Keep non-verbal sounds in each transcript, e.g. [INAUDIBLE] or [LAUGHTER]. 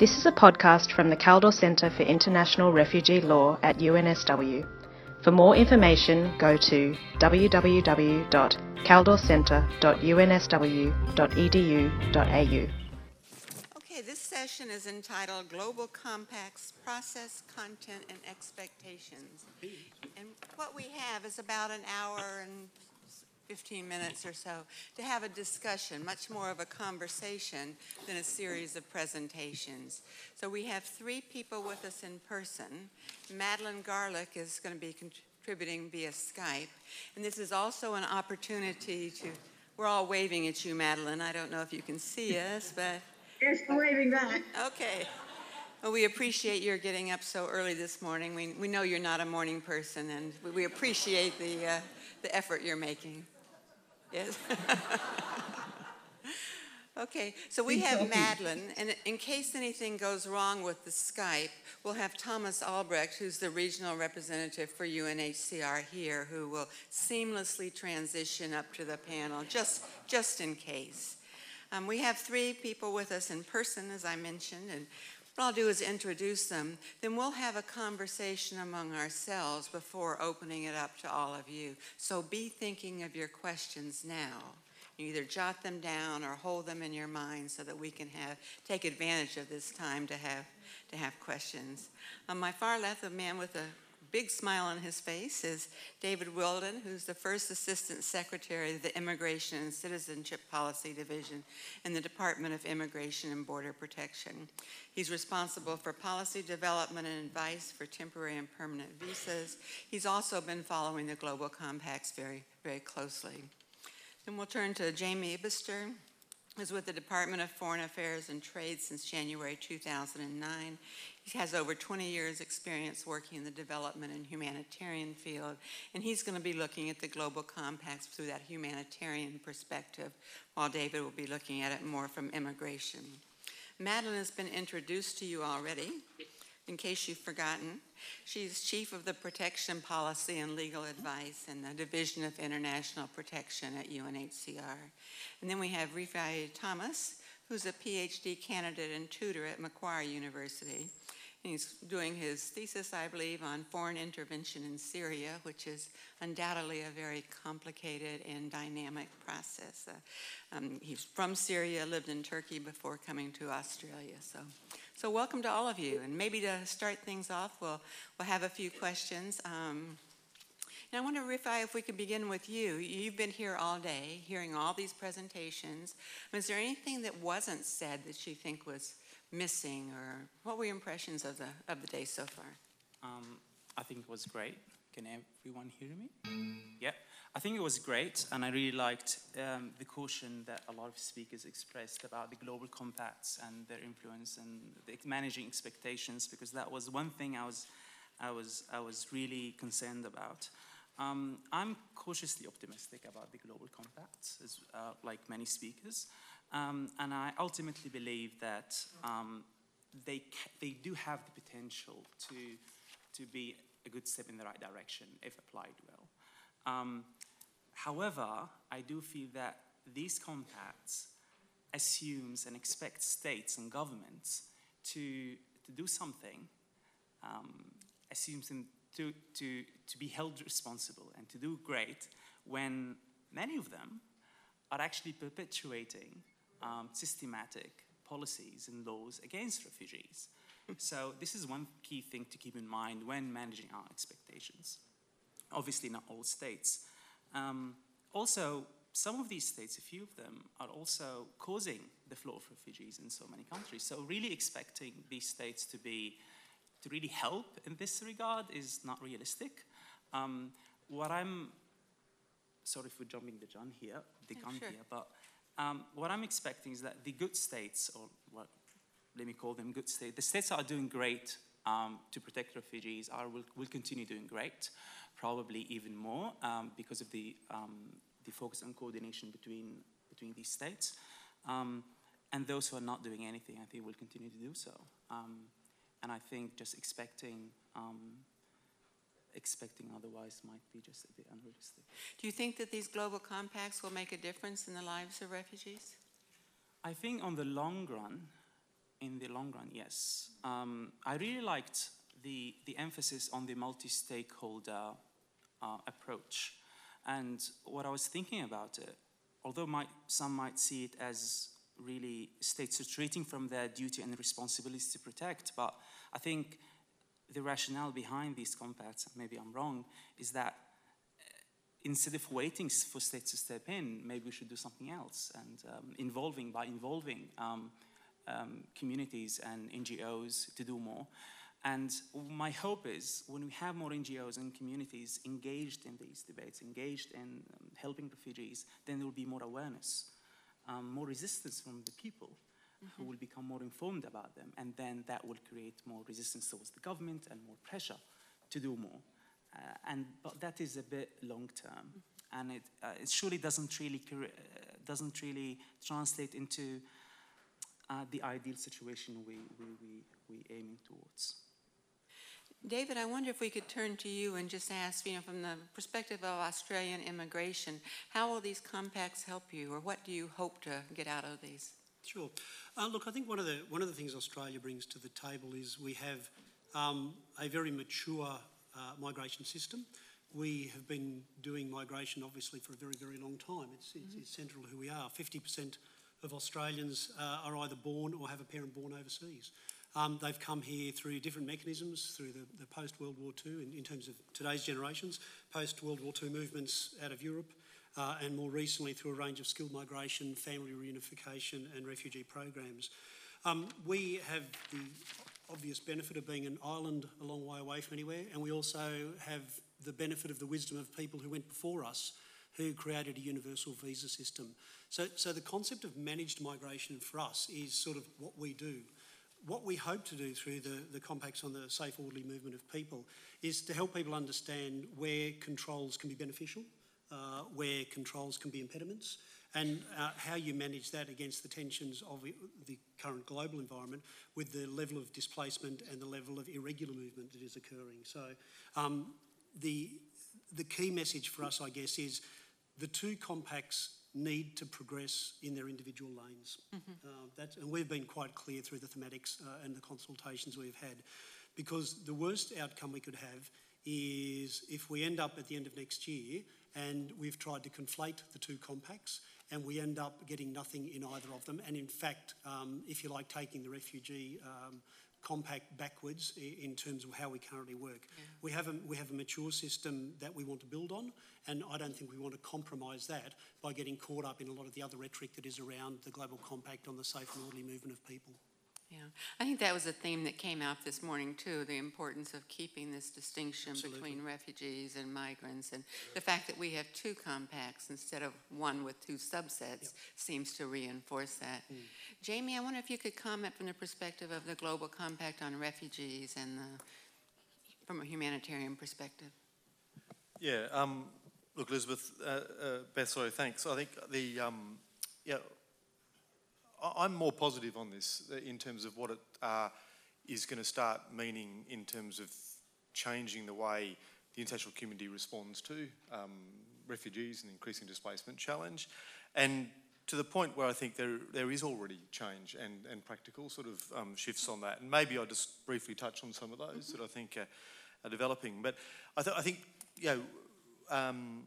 This is a podcast from the Kaldor Centre for International Refugee Law at UNSW. For more information, go to www.kaldorcentre.unsw.edu.au. Okay, this session is entitled Global Compacts Process, Content, and Expectations. And what we have is about an hour and 15 minutes or so to have a discussion, much more of a conversation than a series of presentations. So we have three people with us in person. Madeline Garlick is going to be contributing via Skype. And this is also an opportunity to, we're all waving at you, Madeline. I don't know if you can see us, but Yes, we're waving back. Okay. Well, we appreciate your getting up so early this morning. We, we know you're not a morning person, and we, we appreciate the, uh, the effort you're making. Yes? [LAUGHS] okay, so we have Madeline, and in case anything goes wrong with the Skype, we'll have Thomas Albrecht, who's the regional representative for UNHCR here, who will seamlessly transition up to the panel, just, just in case. Um, we have three people with us in person, as I mentioned, and what I'll do is introduce them. Then we'll have a conversation among ourselves before opening it up to all of you. So be thinking of your questions now. You either jot them down or hold them in your mind so that we can have take advantage of this time to have to have questions. On my far left, a man with a big smile on his face is David Wilden, who's the first Assistant Secretary of the Immigration and Citizenship Policy Division in the Department of Immigration and Border Protection. He's responsible for policy development and advice for temporary and permanent visas. He's also been following the global compacts very, very closely. Then we'll turn to Jamie Isbister, who's with the Department of Foreign Affairs and Trade since January 2009. He has over 20 years experience working in the development and humanitarian field, and he's going to be looking at the global compacts through that humanitarian perspective, while David will be looking at it more from immigration. Madeline has been introduced to you already, in case you've forgotten. She's Chief of the Protection Policy and Legal Advice in the Division of International Protection at UNHCR. And then we have Rifai Thomas, who's a PhD candidate and tutor at Macquarie University. He's doing his thesis, I believe, on foreign intervention in Syria, which is undoubtedly a very complicated and dynamic process. Uh, um, he's from Syria, lived in Turkey before coming to Australia. So, so welcome to all of you. And maybe to start things off, we'll, we'll have a few questions. Um, and I wonder, Rifai, if we could begin with you. You've been here all day, hearing all these presentations. Is there anything that wasn't said that you think was missing, or what were your impressions of the of the day so far? Um, I think it was great. Can everyone hear me? Yeah, I think it was great, and I really liked um, the caution that a lot of speakers expressed about the global compacts and their influence and the managing expectations, because that was one thing I was, I was, I was really concerned about. Um, I'm cautiously optimistic about the global compacts, as, uh, like many speakers. Um, and I ultimately believe that um, they, they do have the potential to, to be a good step in the right direction if applied well. Um, however, I do feel that these compacts assumes and expects states and governments to, to do something, um, assumes them to, to, to be held responsible and to do great when many of them are actually perpetuating um, systematic policies and laws against refugees. [LAUGHS] so this is one key thing to keep in mind when managing our expectations. Obviously, not all states. Um, also, some of these states, a few of them, are also causing the flow of refugees in so many countries. So really expecting these states to be to really help in this regard is not realistic. Um, what I'm sorry for jumping the gun here, the gun sure. here, but um, what I'm expecting is that the good states, or what, let me call them good states, the states are doing great um, to protect refugees are will, will continue doing great, probably even more um, because of the um, the focus on coordination between between these states. Um, and those who are not doing anything, I think, will continue to do so. Um, and I think just expecting expecting otherwise might be just a bit unrealistic. Do you think that these global compacts will make a difference in the lives of refugees? I think on the long run, in the long run, yes. Um, I really liked the, the emphasis on the multi-stakeholder uh, approach. And what I was thinking about it, although might, some might see it as really states retreating from their duty and responsibilities to protect, but I think the rationale behind these compacts, maybe I'm wrong, is that instead of waiting for states to step in, maybe we should do something else and um, involving by involving um, um, communities and NGOs to do more. And my hope is when we have more NGOs and communities engaged in these debates, engaged in um, helping refugees, then there will be more awareness, um, more resistance from the people. Mm -hmm. Who will become more informed about them, and then that will create more resistance towards the government and more pressure to do more. Uh, and but that is a bit long term, mm -hmm. and it uh, it surely doesn't really uh, doesn't really translate into uh, the ideal situation we we we we aiming towards. David, I wonder if we could turn to you and just ask, you know, from the perspective of Australian immigration, how will these compacts help you, or what do you hope to get out of these? Sure. Uh, look, I think one of the one of the things Australia brings to the table is we have um, a very mature uh, migration system. We have been doing migration obviously for a very, very long time. It's, it's, mm-hmm. it's central to who we are. 50% of Australians uh, are either born or have a parent born overseas. Um, they've come here through different mechanisms, through the, the post World War II, in, in, terms of today's generations, post World War II movements out of Europe, uh, and more recently through a range of skilled migration, family reunification, and refugee programs. Um, we have the obvious benefit of being an island a long way away from anywhere, and we also have the benefit of the wisdom of people who went before us who created a universal visa system. So, so the concept of managed migration for us is sort of what we do. What we hope to do through the, the compacts on the safe, orderly movement of people is to help people understand where controls can be beneficial, uh, where controls can be impediments, and uh, how you manage that against the tensions of the current global environment with the level of displacement and the level of irregular movement that is occurring. So um, the, the key message for us, I guess, is the two compacts need to progress in their individual lanes. Mm-hmm. Uh, and we've been quite clear through the thematics uh, and the consultations we've had, because the worst outcome we could have is if we end up at the end of next year and we've tried to conflate the two compacts and we end up getting nothing in either of them. And in fact, um, if you like, taking the refugee um, compact backwards in terms of how we currently work. Yeah. We, have a, we have a mature system that we want to build on, and I don't think we want to compromise that by getting caught up in a lot of the other rhetoric that is around the global compact on the safe and orderly movement of people. Yeah, I think that was a theme that came out this morning too, the importance of keeping this distinction Absolutely. between refugees and migrants. And the fact that we have two compacts instead of one with two subsets yep. seems to reinforce that. Mm. Jamie, I wonder if you could comment from the perspective of the Global Compact on Refugees and the, from a humanitarian perspective. Yeah, um, look, Elizabeth, uh, uh, Beth, sorry, thanks. I think the, um, yeah, I'm more positive on this uh, in terms of what it uh, is going to start meaning in terms of changing the way the international community responds to um, refugees and increasing displacement challenge. And to the point where I think there, there is already change and, and practical sort of um, shifts on that. And maybe I'll just briefly touch on some of those mm-hmm. that I think are, are developing. But I, th- I think, you know, um,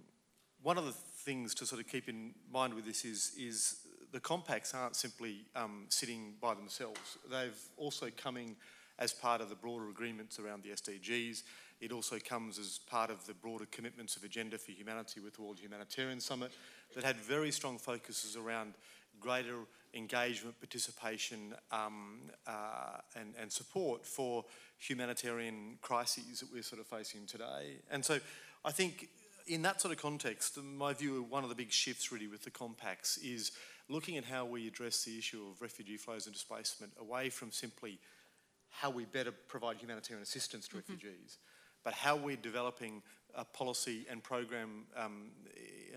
one of the things to sort of keep in mind with this is, is the compacts aren't simply um, sitting by themselves. They've also coming as part of the broader agreements around the SDGs. It also comes as part of the broader commitments of Agenda for Humanity with the World Humanitarian Summit that had very strong focuses around greater engagement, participation, um, uh, and, and support for humanitarian crises that we're sort of facing today. And so I think in that sort of context, my view of one of the big shifts really with the compacts is looking at how we address the issue of refugee flows and displacement away from simply how we better provide humanitarian assistance to mm-hmm. refugees, but how we're developing a policy and program um,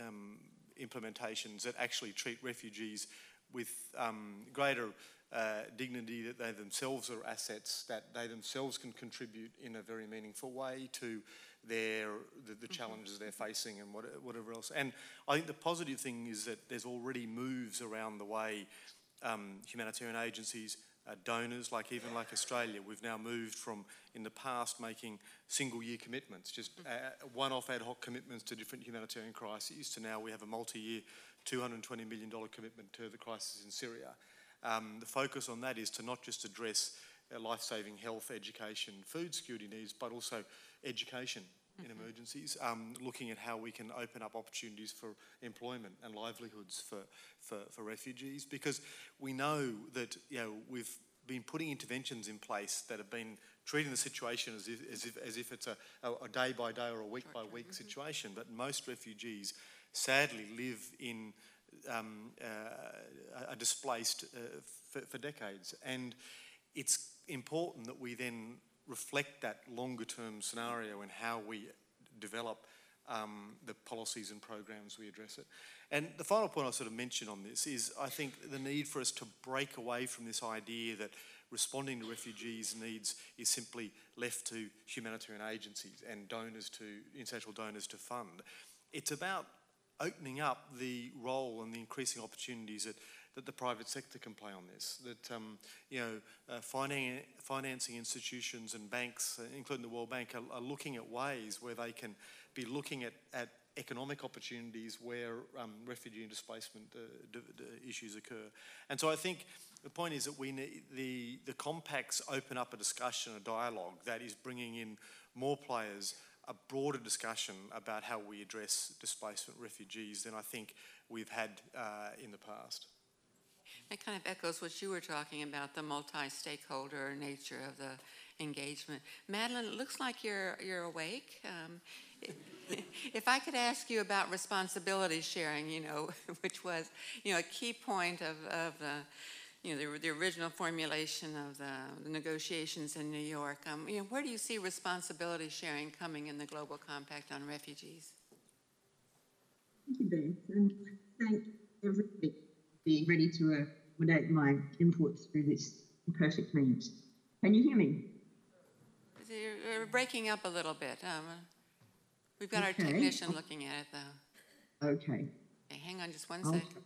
um, implementations that actually treat refugees with um, greater uh, dignity, that they themselves are assets, that they themselves can contribute in a very meaningful way to their the, the mm-hmm. challenges they're facing and what, whatever else. And I think the positive thing is that there's already moves around the way um, humanitarian agencies, uh, donors, like even like Australia. We've now moved from, in the past, making single-year commitments, just uh, one-off ad hoc commitments to different humanitarian crises, to now we have a multi-year $220 million commitment to the crisis in Syria. Um, the focus on that is to not just address uh, life-saving health, education, food security needs, but also education in emergencies, um, looking at how we can open up opportunities for employment and livelihoods for, for, for refugees, because we know that you know we've been putting interventions in place that have been treating the situation as if, as if, as if it's a, a, day by day or a week by week situation. But most refugees sadly live in um, uh, are displaced uh, for, for decades. And it's important that we then reflect that longer term scenario and how we develop um, the policies and programs we address it. And the final point I'll sort of mention on this is I think the need for us to break away from this idea that responding to refugees' needs is simply left to humanitarian agencies and donors to international donors to fund. It's about opening up the role and the increasing opportunities that that the private sector can play on this. That um, you know, uh, finan financing institutions and banks, uh, including the World Bank, are, are, looking at ways where they can be looking at, at economic opportunities where um, refugee and displacement uh, issues occur. And so I think the point is that we need the the compacts open up a discussion, a dialogue that is bringing in more players a broader discussion about how we address displacement refugees than I think we've had uh, in the past. It kind of echoes what you were talking about, the multi-stakeholder nature of the engagement. Madeline, it looks like you're, you're awake. Um, [LAUGHS] if I could ask you about responsibility sharing, you know, [LAUGHS] which was, you know, a key point of, of the, you know, the, the original formulation of the, the negotiations in New York, um, you know, where do you see responsibility sharing coming in the Global Compact on Refugees? Thank you, Beth, and thank everybody be ready to accommodate my input through this perfect means. Can you hear me? You're breaking up a little bit. Um, we've got okay. our technician looking at it, though. Okay. okay hang on just one I'll second.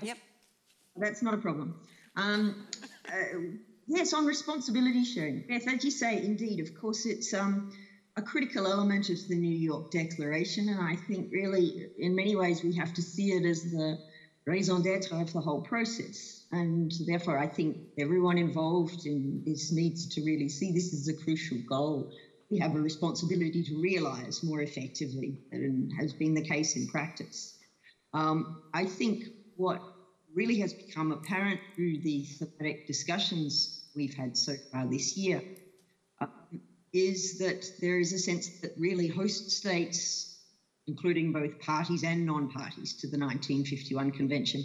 Yep. That's not a problem. Um, uh, yes, on responsibility sharing. Beth, as you say, indeed, of course, it's um, a critical element of the New York Declaration, and I think really, in many ways, we have to see it as the raison d'etre of the whole process. And therefore, I think everyone involved in this needs to really see this as a crucial goal. We have a responsibility to realise more effectively than has been the case in practice. Um, I think what really has become apparent through the thematic discussions we've had so far this year uh, is that there is a sense that really host states including both parties and non parties to the 1951 Convention,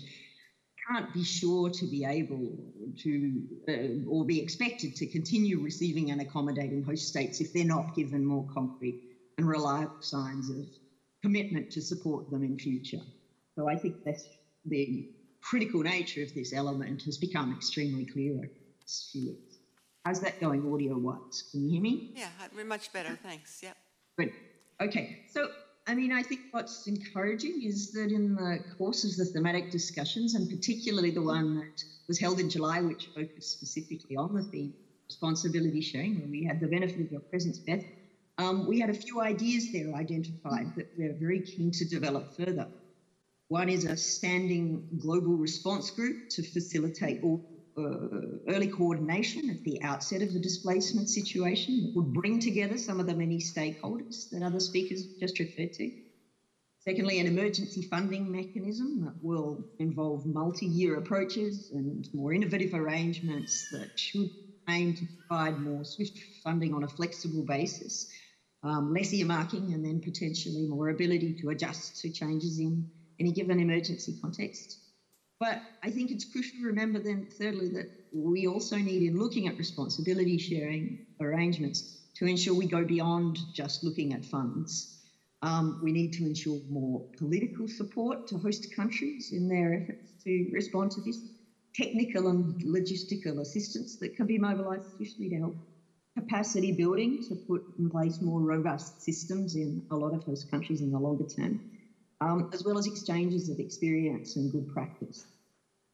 can't be sure to be able to uh, or be expected to continue receiving and accommodating host states if they're not given more concrete and reliable signs of commitment to support them in future. So I think that's the critical nature of this element has become extremely clear few weeks. How's that going audio wise? Can you hear me? Yeah, much better. Thanks. Yep. Good. Okay. So I mean, I think what's encouraging is that in the course of the thematic discussions, and particularly the one that was held in July, which focused specifically on the theme responsibility sharing, where we had the benefit of your presence, Beth, um, we had a few ideas there identified that we're very keen to develop further. One is a standing global response group to facilitate all early coordination at the outset of the displacement situation that would bring together some of the many stakeholders that other speakers just referred to. Secondly, an emergency funding mechanism that will involve multi year approaches and more innovative arrangements that should aim to provide more swift funding on a flexible basis, um, less earmarking, and then potentially more ability to adjust to changes in any given emergency context. But I think it's crucial to remember then, thirdly, that we also need, in looking at responsibility sharing arrangements, to ensure we go beyond just looking at funds. Um, we need to ensure more political support to host countries in their efforts to respond to this, technical and logistical assistance that can be mobilised swiftly to help, capacity building to put in place more robust systems in a lot of host countries in the longer term um, as well as exchanges of experience and good practice.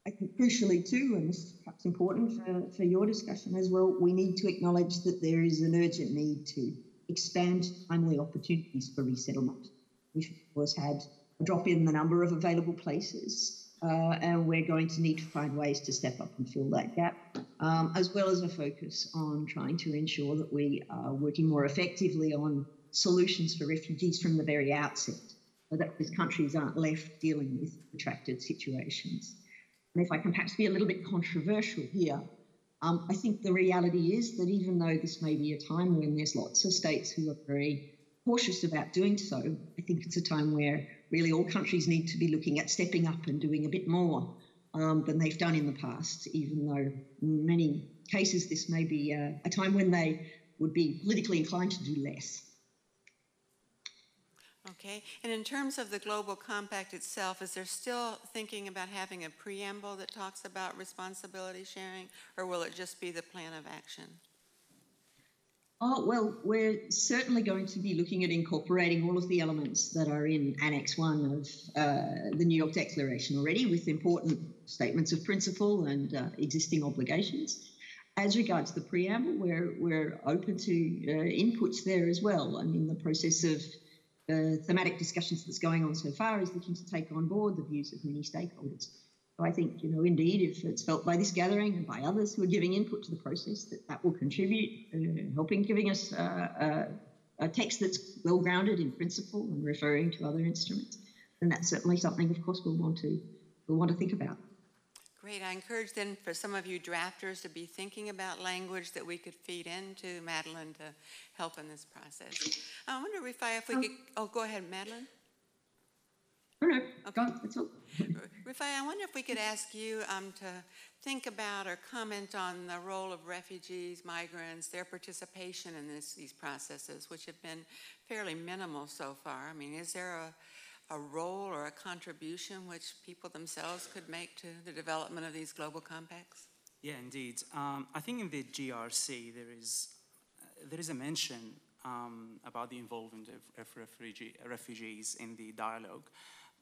I think crucially too, and this it's important for, for your discussion as well. We need to acknowledge that there is an urgent need to expand timely opportunities for resettlement. We've, of course, had a drop in the number of available places, uh, and we're going to need to find ways to step up and fill that gap, um, as well as a focus on trying to ensure that we are working more effectively on solutions for refugees from the very outset, that these countries aren't left dealing with protracted situations. And if I can perhaps be a little bit controversial here, um, I think the reality is that even though this may be a time when there's lots of states who are very cautious about doing so, I think it's a time where really all countries need to be looking at stepping up and doing a bit more um, than they've done in the past, even though in many cases this may be uh, a time when they would be politically inclined to do less. Okay, and in terms of the Global Compact itself, is there still thinking about having a preamble that talks about responsibility sharing, or will it just be the plan of action? Oh, well, we're certainly going to be looking at incorporating all of the elements that are in Annex 1 of uh, the New York Declaration already, with important statements of principle and uh, existing obligations. As regards the preamble, we're, we're open to uh, inputs there as well. I mean, the process of the thematic discussions that's going on so far is looking to take on board the views of many stakeholders. So I think, you know, indeed, if it's felt by this gathering and by others who are giving input to the process, that that will contribute, uh, helping giving us uh, a, a text that's well grounded in principle and referring to other instruments. And that's certainly something, of course, we'll want to we'll want to think about. Great. I encourage then for some of you drafters to be thinking about language that we could feed into Madeline to help in this process. I wonder if I, if we could, oh, go ahead, Madeline. No, no, okay. [LAUGHS] Rifai, I wonder if we could ask you um, to think about or comment on the role of refugees, migrants, their participation in this, these processes, which have been fairly minimal so far. I mean, is there a a role or a contribution which people themselves could make to the development of these global compacts? Yeah, indeed. Um, I think in the GRC there is uh, there is a mention um, about the involvement of, of refugee, refugees in the dialogue,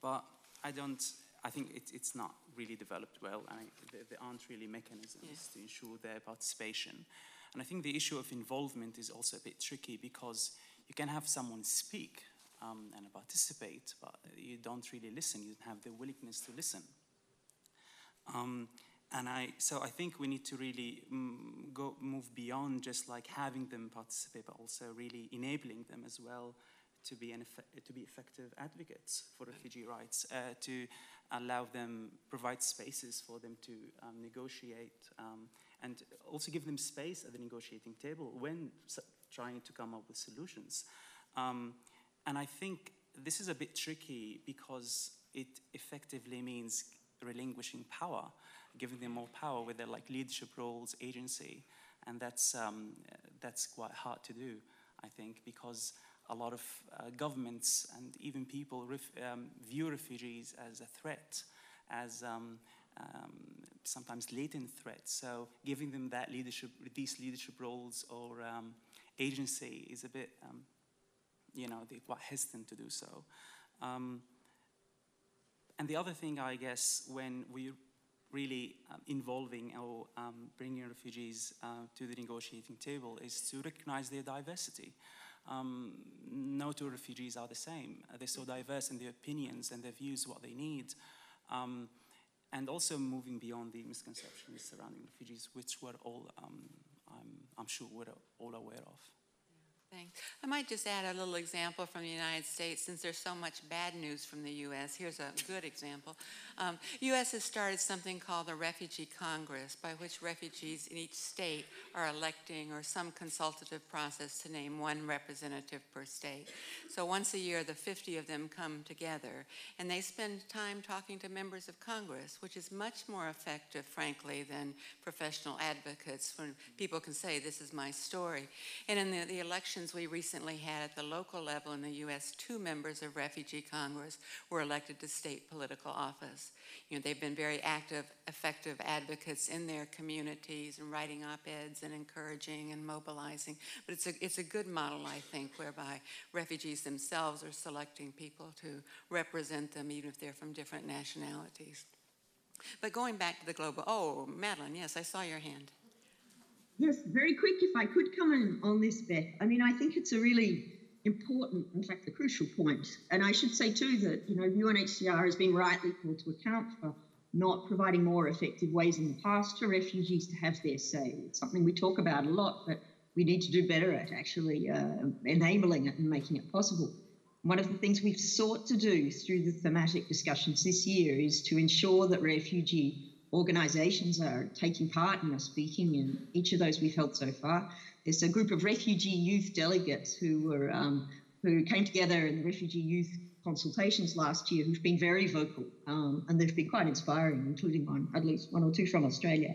but I don't. I think it, it's not really developed well, and there, there, aren't really mechanisms to ensure their participation. And I think the issue of involvement is also a bit tricky because you can have someone speak um, and participate, but you don't really listen. You don't have the willingness to listen. Um, and I, so I think we need to really mm, go move beyond just like having them participate, but also really enabling them as well to be an to be effective advocates for refugee rights, uh, to allow them provide spaces for them to um, negotiate, um, and also give them space at the negotiating table when trying to come up with solutions. Um, and I think this is a bit tricky because it effectively means relinquishing power, giving them more power with their like leadership roles, agency, and that's um, that's quite hard to do, I think, because a lot of uh, governments and even people ref- um, view refugees as a threat, as um, um, sometimes latent threats. So giving them that leadership, these leadership roles or um, agency is a bit um, you know, they're quite hesitant to do so. Um, and the other thing, I guess, when we really um, involving or um, bringing refugees uh, to the negotiating table is to recognize their diversity. Um, no two refugees are the same. Uh, they're so diverse in their opinions and their views, what they need. Um, and also moving beyond the misconceptions surrounding refugees, which we're all, um, I'm, I'm sure, we're all aware of. Thanks. I might just add a little example from the United States since there's so much bad news from the U.S. Here's a good example. Um, U.S. has started something called the Refugee Congress, by which refugees in each state are electing or some consultative process to name one representative per state. So once a year, the 50 of them come together and they spend time talking to members of Congress, which is much more effective, frankly, than professional advocates when people can say, This is my story. And in the, the elections we recently had at the local level in the U.S., two members of Refugee Congress were elected to state political office. You know, they've been very active, effective advocates in their communities and writing op-eds and encouraging and mobilizing. But it's a, it's a good model, I think, whereby refugees themselves are selecting people to represent them, even if they're from different nationalities. But going back to the global, oh, Madeline, yes, I saw your hand. Yes, very quick if I could comment on this, Beth. I mean, I think it's a really important, in fact, a crucial point. And I should say too that you know UNHCR has been rightly called to account for not providing more effective ways in the past for refugees to have their say. It's something we talk about a lot, but we need to do better at actually uh, enabling it and making it possible. One of the things we've sought to do through the thematic discussions this year is to ensure that refugee organisations are taking part and are speaking in each of those we've held so far. There's a group of refugee youth delegates who were um, who came together in the refugee youth consultations last year who've been very vocal um, and they've been quite inspiring, including one, at least one or two from Australia.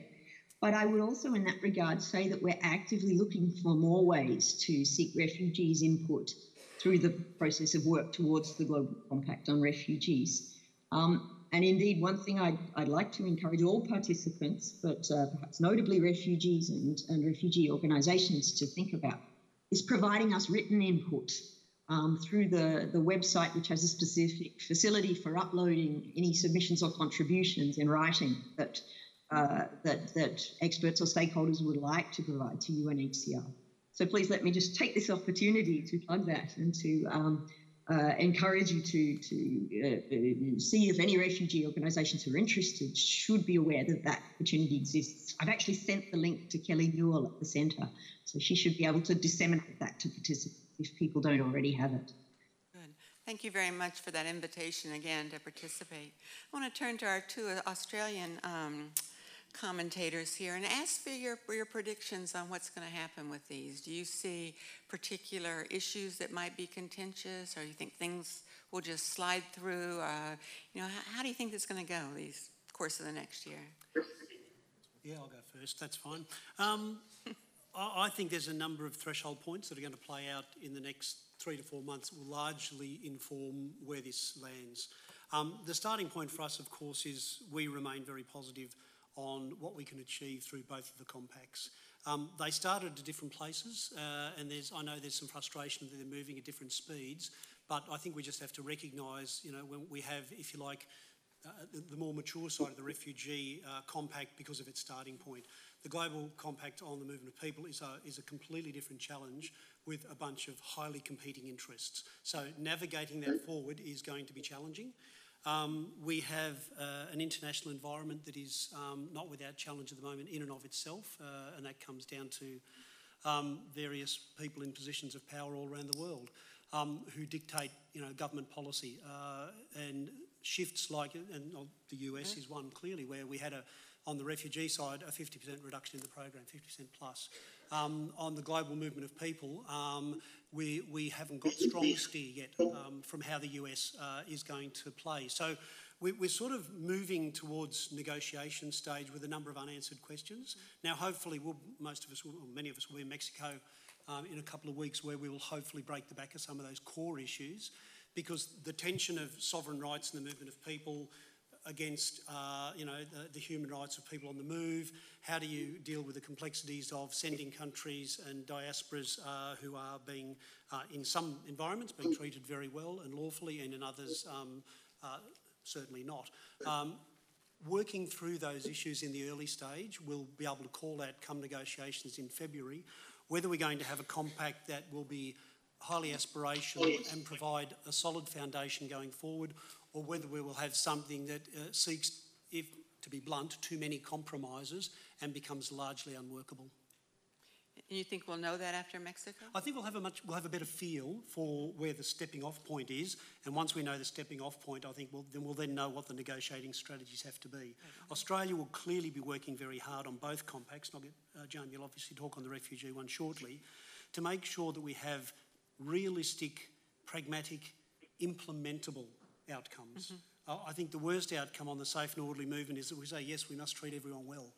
But I would also, in that regard, say that we're actively looking for more ways to seek refugees' input through the process of work towards the Global Compact on Refugees. Um, and indeed, one thing I'd, I'd, like to encourage all participants, but uh, perhaps notably refugees and, and refugee organisations, to think about is providing us written input um, through the, the website, which has a specific facility for uploading any submissions or contributions in writing that, uh, that, that experts or stakeholders would like to provide to UNHCR. So please let me just take this opportunity to plug that and to um, uh, encourage you to, to uh, see if any refugee organisations who are interested should be aware that that opportunity exists. I've actually sent the link to Kelly Newell at the centre, so she should be able to disseminate that to participants if people don't already have it. Good. Thank you very much for that invitation again to participate. I want to turn to our two Australian um, commentators here and ask for your, your predictions on what's going to happen with these. Do you see particular issues that might be contentious, or you think things will just slide through? Uh, you know, how, how, do you think it's going to go these course of the next year? Yeah, I'll go first. That's fine. Um, [LAUGHS] I, I think there's a number of threshold points that are going to play out in the next three to four months will largely inform where this lands. Um, the starting point for us, of course, is we remain very positive on what we can achieve through both of the compacts. Um, they started at different places, uh, and there's, I know there's some frustration that they're moving at different speeds, but I think we just have to recognise, you know, when we have, if you like, uh, the, more mature side of the refugee uh, compact because of its starting point. The global compact on the movement of people is a, is a completely different challenge with a bunch of highly competing interests. So navigating that forward is going to be challenging. Um, we have uh, an international environment that is um, not without challenge at the moment in and of itself, uh, and that comes down to um, various people in positions of power all around the world um, who dictate, you know, government policy uh, and shifts like, and the US is one clearly where we had a on the refugee side a 50% reduction in the program, 50% plus. Um, on the global movement of people, um, we, we haven't got strong steer yet um, from how the US uh, is going to play. So we, are sort of moving towards negotiation stage with a number of unanswered questions. Now, hopefully, we'll, most of us, will, many of us will be in Mexico um, in a couple of weeks where we will hopefully break the back of some of those core issues because the tension of sovereign rights and the movement of people against uh, you know the, the, human rights of people on the move? How do you deal with the complexities of sending countries and diasporas uh, who are being, uh, in some environments, being treated very well and lawfully, and in others, um, uh, certainly not? Um, working through those issues in the early stage, we'll be able to call that come negotiations in February. Whether we're going to have a compact that will be highly aspirational and provide a solid foundation going forward, or whether we will have something that uh, seeks, if to be blunt, too many compromises and becomes largely unworkable. And you think we'll know that after Mexico? I think we'll have a much we'll have a better feel for where the stepping off point is, and once we know the stepping off point, I think we'll, then we'll then know what the negotiating strategies have to be. Okay. Australia will clearly be working very hard on both compacts. And I'll get uh, Joan, you'll obviously talk on the refugee one shortly, to make sure that we have realistic, pragmatic, implementable outcomes. Mm-hmm. I think the worst outcome on the safe and orderly movement is that we say, yes, we must treat everyone well.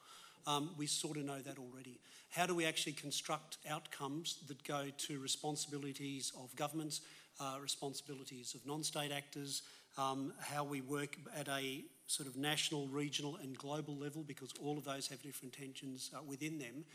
Um, we sort of know that already. How do we actually construct outcomes that go to responsibilities of governments, uh, responsibilities of non state actors, um, how we work at a sort of national, regional, and global level, because all of those have different tensions uh, within them.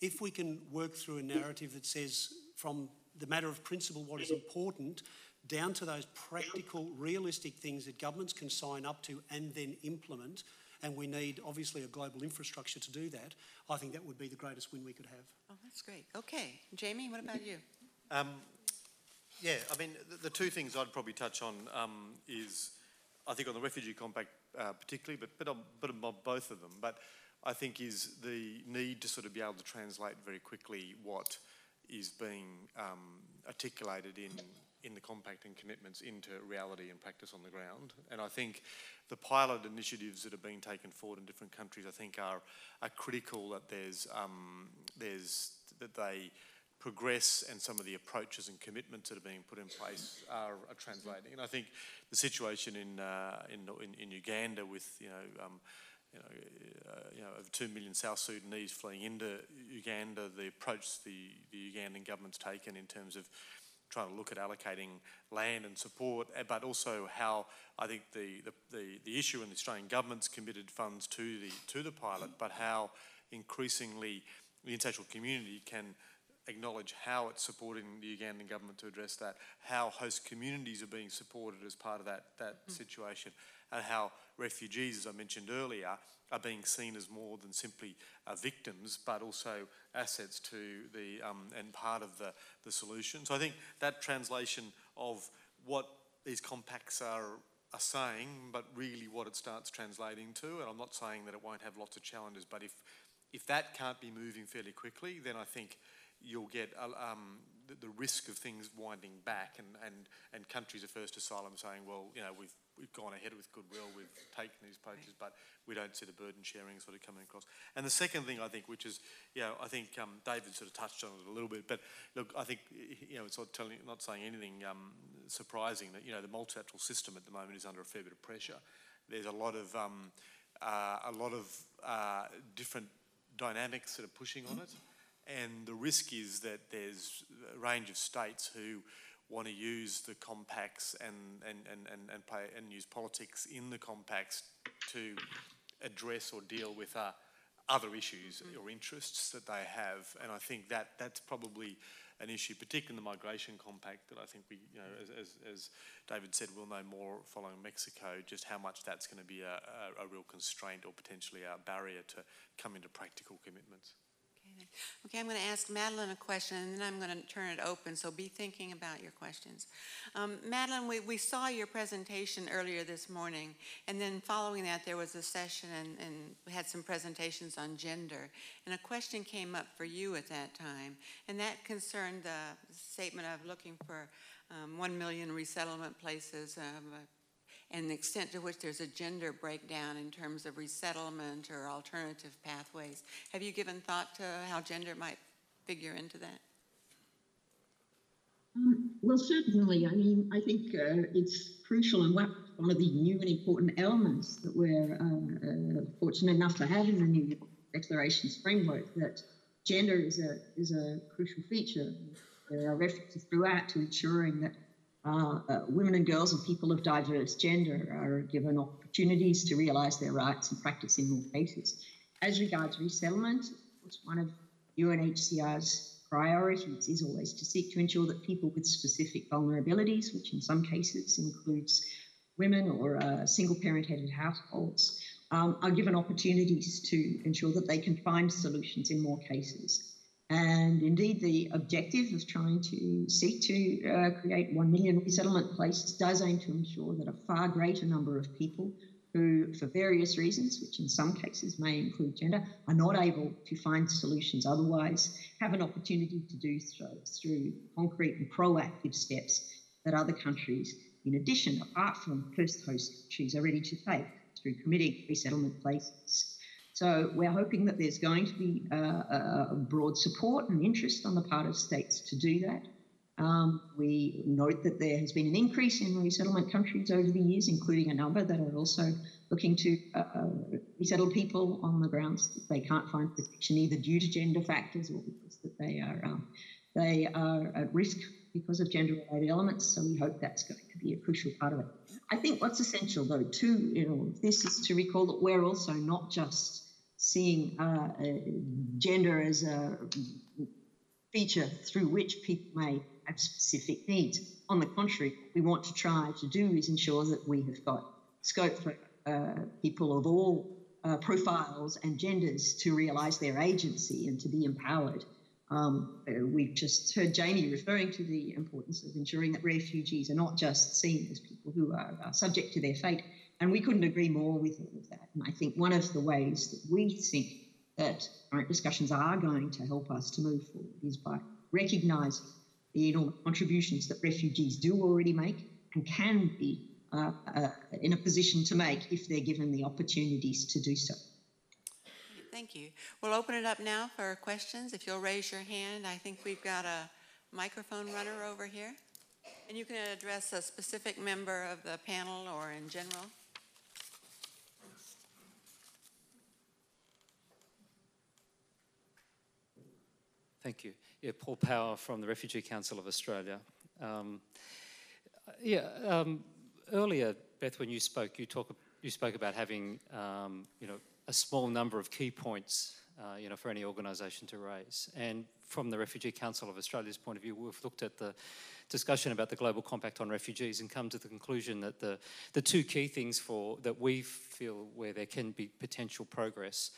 If we can work through a narrative that says, from the matter of principle, what is important, down to those practical, realistic things that governments can sign up to and then implement, and we need obviously a global infrastructure to do that, I think that would be the greatest win we could have. Oh, that's great. Okay, Jamie, what about you? Um, yeah, I mean, the, the, two things I'd probably touch on um, is, I think on the refugee compact uh, particularly, but but on, but on both of them. But I think is the need to sort of be able to translate very quickly what is being um, articulated in in the compact and commitments into reality and practice on the ground. And I think the pilot initiatives that are being taken forward in different countries, I think, are are critical. That there's um, there's that they progress and some of the approaches and commitments that are being put in place are, are translating. And I think the situation in, uh, in, in, in, Uganda with, you know, um, you know, uh, you know, over 2 million South Sudanese fleeing into Uganda, the approach the, the Ugandan government's taken in terms of trying to look at allocating land and support, eh, but also how I think the, the, the, the issue in the Australian government's committed funds to the, to the pilot, but how increasingly the international community can acknowledge how it's supporting the Ugandan government to address that, how host communities are being supported as part of that, that mm. situation, and how refugees, as I mentioned earlier, are being seen as more than simply uh, victims, but also assets to the um, and part of the, the solution. So I think that translation of what these compacts are are saying, but really what it starts translating to, and I'm not saying that it won't have lots of challenges, but if if that can't be moving fairly quickly, then I think you'll get um, the, the, risk of things winding back and, and, and countries of first asylum saying, well, you know, we've, we've gone ahead with goodwill, we've taken these approaches, but we don't see the burden sharing sort of coming across. And the second thing I think, which is, you know, I think um, David sort of touched on it a little bit, but look, I think, you know, it's not, telling, not saying anything um, surprising that, you know, the multilateral system at the moment is under a fair bit of pressure. There's a lot of, um, uh, a lot of uh, different dynamics that are pushing on it. And the risk is that there's a range of states who want to use the compacts and, and, and, and, and, play, and use politics in the compacts to address or deal with uh, other issues mm. or interests that they have. And I think that that's probably an issue, particularly in the migration compact, that I think we, you know, as, as, as David said, we'll know more following Mexico, just how much that's going to be a, a, a real constraint or potentially a barrier to come into practical commitments. Okay, I'm going to ask Madeline a question and then I'm going to turn it open, so be thinking about your questions. Um, Madeline, we, we saw your presentation earlier this morning, and then following that, there was a session and, and we had some presentations on gender. And a question came up for you at that time, and that concerned the statement of looking for um, 1 million resettlement places. Um, and the extent to which there's a gender breakdown in terms of resettlement or alternative pathways. Have you given thought to how gender might figure into that? Um, well, certainly. I mean, I think uh, it's crucial and one of the new and important elements that we're uh, uh, fortunate enough to have in the new declarations framework that gender is a is a crucial feature. There are references throughout to ensuring that uh, uh, women and girls and people of diverse gender are given opportunities to realise their rights and practice in more cases. As regards resettlement, it's one of UNHCR's priorities is always to seek to ensure that people with specific vulnerabilities, which in some cases includes women or uh, single parent headed households, um, are given opportunities to ensure that they can find solutions in more cases. And indeed, the objective of trying to seek to uh, create 1 million resettlement places does aim to ensure that a far greater number of people who, for various reasons, which in some cases may include gender, are not able to find solutions otherwise, have an opportunity to do so through concrete and proactive steps that other countries, in addition, apart from first host countries, are ready to take through committing resettlement places. So we're hoping that there's going to be uh, a broad support and interest on the part of states to do that. Um, we note that there has been an increase in resettlement countries over the years, including a number that are also looking to uh, uh, resettle people on the grounds that they can't find protection either due to gender factors or because that they are um, they are at risk because of gender-related elements. So we hope that's going to be a crucial part of it. I think what's essential, though, too, all of this is to recall that we're also not just seeing uh, uh, gender as a feature through which people may have specific needs. On the contrary, we want to try to do is ensure that we have got scope for uh, people of all uh, profiles and genders to realise their agency and to be empowered. Um, we've just heard Jamie referring to the importance of ensuring that refugees are not just seen as people who are, are subject to their fate, and we couldn't agree more with all of that. And I think one of the ways that we think that current discussions are going to help us to move forward is by recognising the enormous contributions that refugees do already make and can be uh, uh, in a position to make if they're given the opportunities to do so. Thank you. We'll open it up now for questions. If you'll raise your hand, I think we've got a microphone runner over here. And you can address a specific member of the panel or in general. Thank you. Yeah, Paul Power from the Refugee Council of Australia. Um, yeah, um, earlier, Beth, when you spoke, you talk you spoke about having um, you know a small number of key points uh, you know for any organisation to raise. And from the Refugee Council of Australia's point of view, we've looked at the discussion about the Global Compact on Refugees and come to the conclusion that the the two key things for that we feel where there can be potential progress.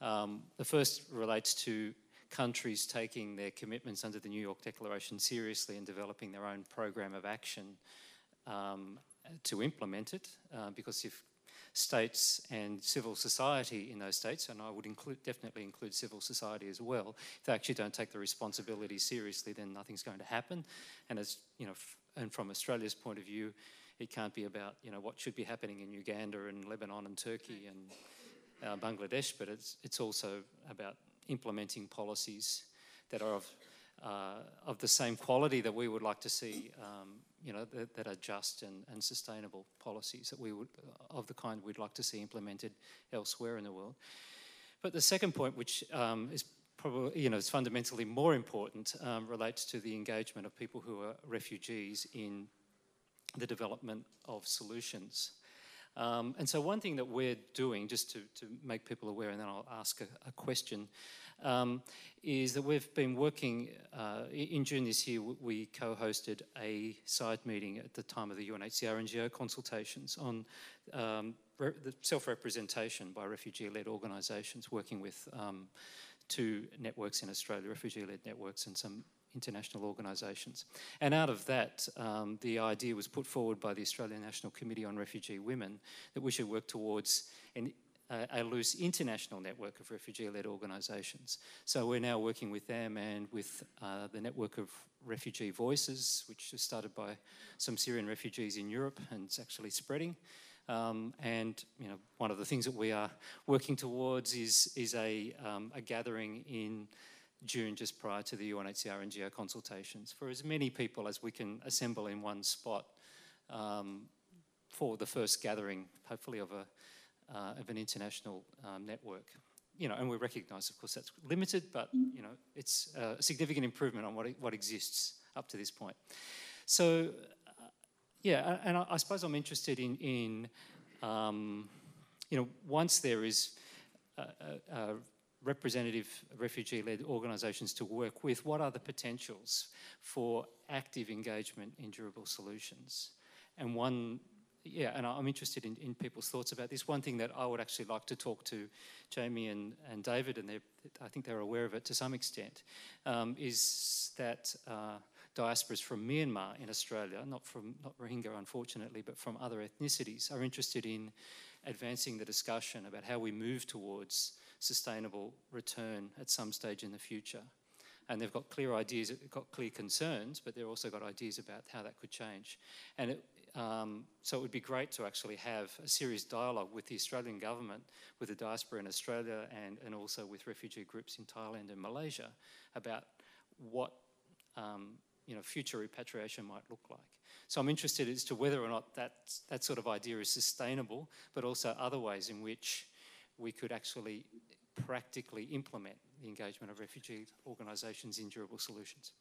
Um, the first relates to countries taking their commitments under the New York Declaration seriously and developing their own program of action um, to implement it. Uh, because if states and civil society in those states, and I would include, definitely include civil society as well, if they actually don't take the responsibility seriously, then nothing's going to happen. And as you know, and from Australia's point of view, it can't be about you know what should be happening in Uganda and Lebanon and Turkey and uh, Bangladesh, but it's it's also about implementing policies that are of, uh, of the same quality that we would like to see, um, you know, that, that, are just and, and sustainable policies that we would, of the kind we'd like to see implemented elsewhere in the world. But the second point, which um, is probably, you know, is fundamentally more important, um, relates to the engagement of people who are refugees in the development of solutions. Um, and so one thing that we're doing, just to, to make people aware, and then I'll ask a, a question, um, is that we've been working, uh, in June this year, we co-hosted a side meeting at the time of the UNHCR NGO consultations on um, the self-representation by refugee-led organisations working with um, two networks in Australia, refugee-led networks and some international organisations. And out of that, um, the idea was put forward by the Australian National Committee on Refugee Women that we should work towards an, uh, a loose international network of refugee-led organisations. So we're now working with them and with uh, the network of Refugee Voices, which was started by some Syrian refugees in Europe and it's actually spreading. Um, and you know, one of the things that we are working towards is is a, um, a gathering in June just prior to the UNHCR NGO consultations for as many people as we can assemble in one spot um, for the first gathering, hopefully of, a, uh, of an international um, network. You know, and we recognise, of course, that's limited, but you know, it's a significant improvement on what, what exists up to this point. So, uh, yeah, and I, I, suppose I'm interested in, in um, you know, once there is a, a, a representative refugee-led organisations to work with, what are the potentials for active engagement in durable solutions? And one, yeah, and I'm interested in, in people's thoughts about this. One thing that I would actually like to talk to Jamie and, and David, and I think they're aware of it to some extent, um, is that uh, diasporas from Myanmar in Australia, not from not Rohingya unfortunately, but from other ethnicities, are interested in advancing the discussion about how we move towards sustainable return at some stage in the future. And they've got clear ideas, got clear concerns, but they've also got ideas about how that could change. And it, um, so it would be great to actually have a serious dialogue with the Australian government, with the diaspora in Australia, and, and also with refugee groups in Thailand and Malaysia about what um, you know, future repatriation might look like. So I'm interested as to whether or not that, that sort of idea is sustainable, but also other ways in which we could actually practically implement the engagement of refugee organisations in durable solutions.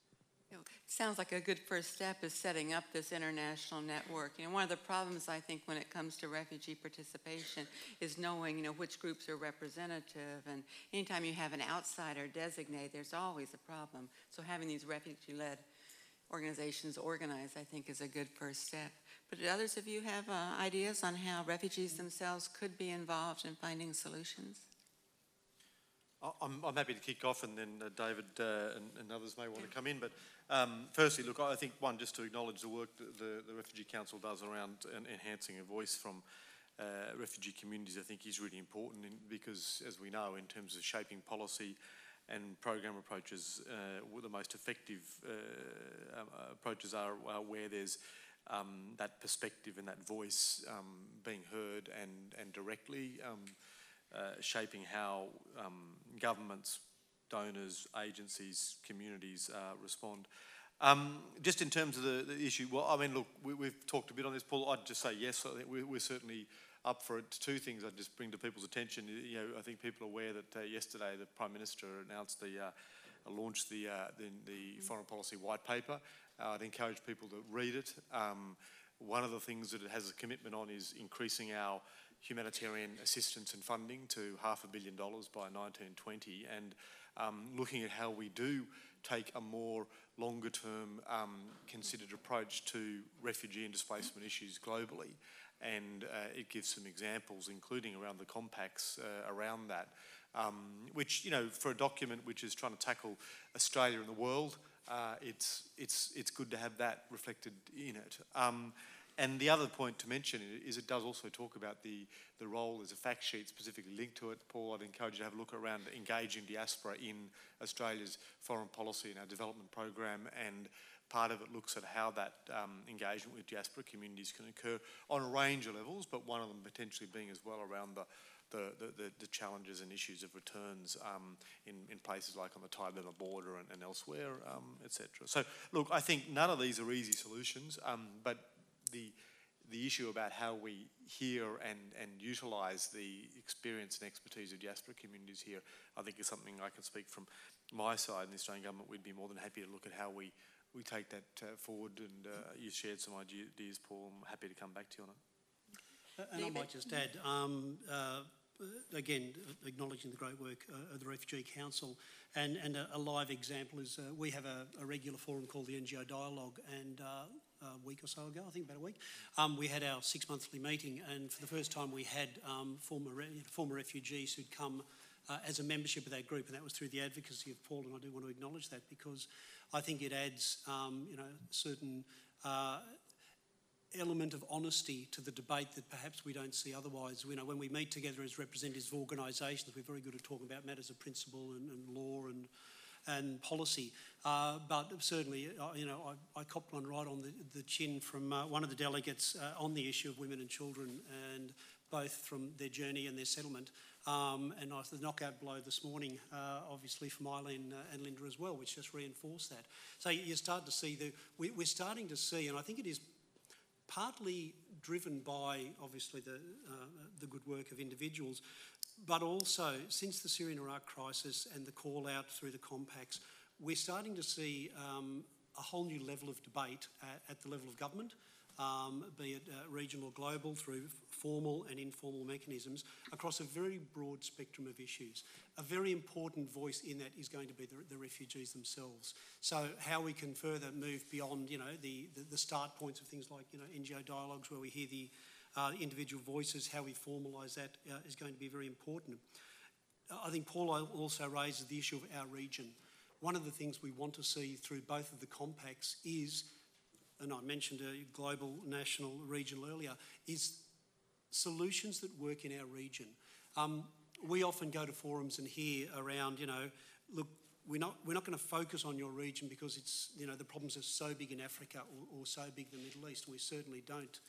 Sounds like a good first step is setting up this international network. You know, one of the problems I think when it comes to refugee participation is knowing, you know, which groups are representative. And anytime you have an outsider designate, there's always a problem. So having these refugee-led organizations organized, I think, is a good first step. But do others of you have uh, ideas on how refugees themselves could be involved in finding solutions? I'm, I'm happy to kick off and then uh, David uh, and, and others may want to come in. But um, firstly, look, I think one, just to acknowledge the work that the, the Refugee Council does around en- enhancing a voice from uh, refugee communities, I think is really important in, because, as we know, in terms of shaping policy and program approaches, uh, the most effective uh, approaches are, are where there's um, that perspective and that voice um, being heard and, and directly um, uh, shaping how um, governments, donors, agencies, communities uh, respond. Um, just in terms of the, the, issue, well, I mean, look, we, have talked a bit on this, Paul. I'd just say yes. I think we're, we're, certainly up for it. Two things I'd just bring to people's attention. You know, I think people are aware that uh, yesterday the Prime Minister announced the uh, launched the, uh, the, the foreign policy white paper. Uh, I'd encourage people to read it. Um, one of the things that it has a commitment on is increasing our humanitarian assistance and funding to half a billion dollars by 1920 and um, looking at how we do take a more longer term um, considered approach to refugee and displacement issues globally. And uh, it gives some examples including around the compacts uh, around that. Um, which you know for a document which is trying to tackle Australia and the world uh, it's it's it's good to have that reflected in it um, and the other point to mention is it does also talk about the, the role as a fact sheet specifically linked to it. Paul, I'd encourage you to have a look around engaging diaspora in Australia's foreign policy and our development program and part of it looks at how that um, engagement with diaspora communities can occur on a range of levels, but one of them potentially being as well around the the, the, the, challenges and issues of returns um, in, in places like on the Thai Burma border and, and elsewhere, um, etc. So, look, I think none of these are easy solutions, um, but the the issue about how we hear and, and utilise the experience and expertise of diaspora communities here, I think is something I can speak from my side in the Australian government. We'd be more than happy to look at how we, we take that uh, forward and uh, you shared some ideas, Paul. I'm happy to come back to you on it. And I might just add, um, uh, again, acknowledging the great work uh, of the Refugee Council, and, and a, a live example is uh, we have a, a, regular forum called the NGO Dialogue, and uh, a week or so ago, I think about a week, um, we had our six monthly meeting, and for the first time we had um, former re- former refugees who'd come uh, as a membership of that group, and that was through the advocacy of Paul, and I do want to acknowledge that because I think it adds, um, you know, certain uh, element of honesty to the debate that perhaps we don't see otherwise. You know, when we meet together as representatives of organisations, we're very good at talking about matters of principle and, and law and and policy. Uh, but certainly, uh, you know, I, I, copped one right on the, the chin from uh, one of the delegates uh, on the issue of women and children, and both from their journey and their settlement. Um, and I, the knockout blow this morning, uh, obviously from Eileen uh, and Linda as well, which just reinforced that. So you start to see the we, we're starting to see, and I think it is partly driven by obviously the, uh, the good work of individuals, but also, since the Syrian Iraq crisis and the call out through the compacts, we're starting to see um, a whole new level of debate at, at the level of government, um, be it uh, regional or global, through formal and informal mechanisms across a very broad spectrum of issues. A very important voice in that is going to be the, the refugees themselves. So how we can further move beyond, you know, the, the, the start points of things like, you know, NGO dialogues where we hear the uh, individual voices, how we formalise that uh, is going to be very important. I think Paul also raises the issue of our region. One of the things we want to see through both of the compacts is, and I mentioned a global, national, regional earlier, is solutions that work in our region. Um, we often go to forums and hear around, you know, look, we're not, we're not going to focus on your region because it's, you know, the problems are so big in Africa or, or so big in the Middle East, we certainly don't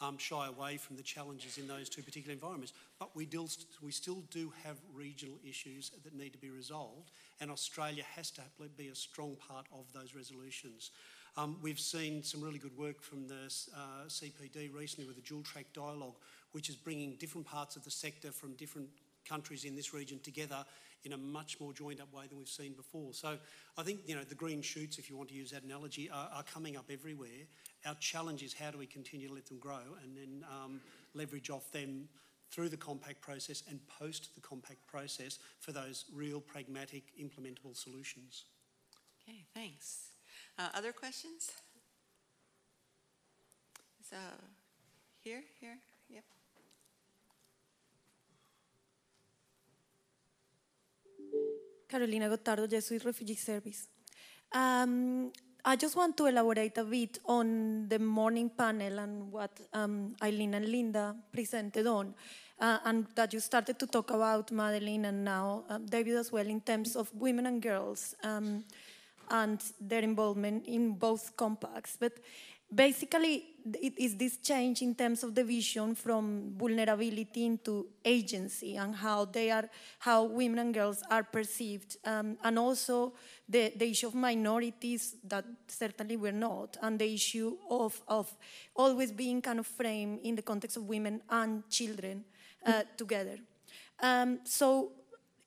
um, shy away from the challenges in those two particular environments. But we, still, we still do have regional issues that need to be resolved, and Australia has to be a strong part of those resolutions. Um, we've seen some really good work from the uh, CPD recently with the dual track dialogue, which is bringing different parts of the sector from different countries in this region together in a much more joined up way than we've seen before. So I think you know the green shoots, if you want to use that analogy, are, are coming up everywhere, our challenge is how do we continue to let them grow and then um, leverage off them through the compact process and post the compact process for those real pragmatic implementable solutions. Okay, thanks. Uh, other questions? So, here, here, yep. Carolina Gottardo, Jesuit Refugee Service. Um, I just want to elaborate a bit on the morning panel and what um, Eileen and Linda presented on, uh, and that you started to talk about, Madeline, and now uh, David as well, in terms of women and girls um, and their involvement in both compacts. But basically it is this change in terms of the vision from vulnerability into agency and how they are how women and girls are perceived um, and also the, the issue of minorities that certainly we're not and the issue of, of always being kind of framed in the context of women and children uh, together um, so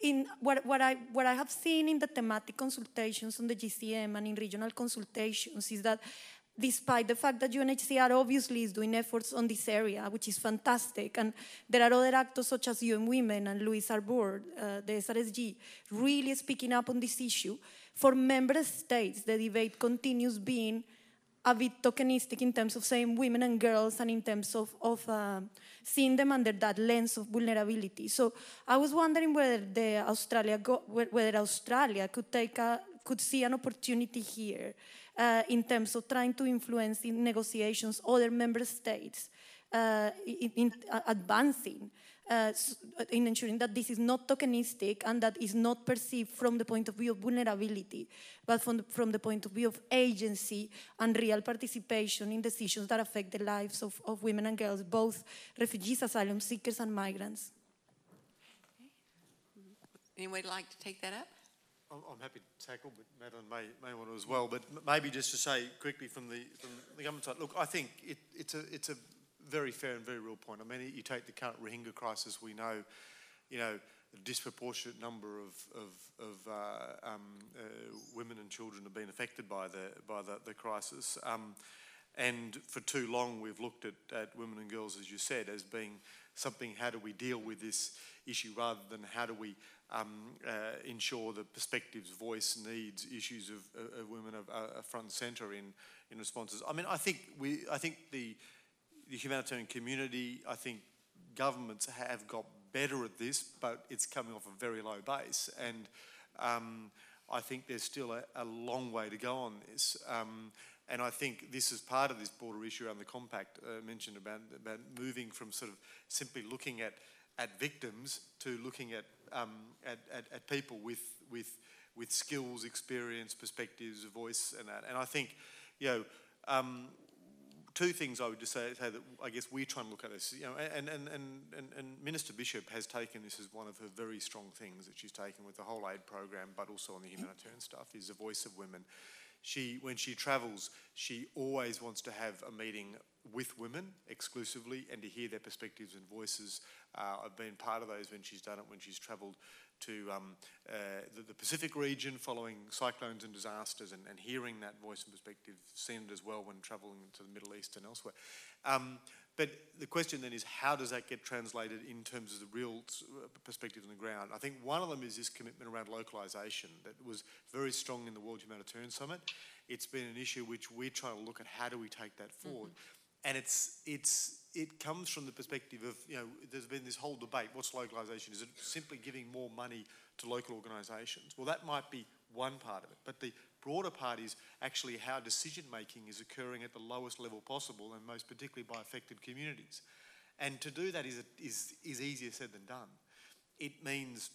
in what, what, I, what I have seen in the thematic consultations on the GCM and in regional consultations is that despite the fact that UNHCR obviously is doing efforts on this area, which is fantastic, and there are other actors such as UN Women and Louise Arbour, uh, the SRSG, really speaking up on this issue, for member states, the debate continues being a bit tokenistic in terms of saying women and girls and in terms of, of uh, seeing them under that lens of vulnerability. So I was wondering whether the Australia, go, whether Australia could take a, could see an opportunity here uh, in terms of trying to influence in negotiations other member states uh, in, in advancing uh, in ensuring that this is not tokenistic and that is not perceived from the point of view of vulnerability, but from the, from the point of view of agency and real participation in decisions that affect the lives of, of women and girls, both refugees, asylum seekers, and migrants. Anyone like to take that up? I'm, I'm happy to tackle, but Madeline may, may want to as well. But maybe just to say quickly from the, from the government side, look, I think it, it's, a, it's a very fair and very real point. I mean, you take the current Rohingya crisis, we know, you know, a disproportionate number of, of, of uh, um, uh, women and children have been affected by the, by the, the crisis. Um, and for too long, we've looked at, at women and girls, as you said, as being something, how do we deal with this issue rather than how do we um, uh, ensure the perspectives, voice, needs, issues of, of women are, are front and centre in, in responses. I mean, I think we, I think the, the humanitarian community, I think governments have got better at this, but it's coming off a very low base, and um, I think there's still a, a, long way to go on this. Um, and I think this is part of this broader issue around the compact uh, mentioned about, about moving from sort of simply looking at at victims to looking at, um, at, at, at, people with, with, with skills, experience, perspectives, voice, and that. And I think, you know, um, two things I would just say, say, that I guess we're trying to look at this, you know, and, and, and, and, Minister Bishop has taken this as one of her very strong things that she's taken with the whole aid program, but also on the humanitarian stuff, is the voice of women. She, when she travels, she always wants to have a meeting with women exclusively and to hear their perspectives and voices. Uh, I've been part of those when she's done it, when she's travelled to um, uh, the, the, Pacific region following cyclones and disasters and, and, hearing that voice and perspective, seen it as well when travelling to the Middle East and elsewhere. Um, but the question then is how does that get translated in terms of the real perspective on the ground? I think one of them is this commitment around localisation that was very strong in the World Humanitarian Summit. It's been an issue which we're trying to look at how do we take that forward. Mm-hmm and it's it's it comes from the perspective of you know there's been this whole debate what's localization? Is it simply giving more money to local organizations well that might be one part of it but the broader part is actually how decision making is occurring at the lowest level possible and most particularly by affected communities. And to do that is is is easier said than done. It means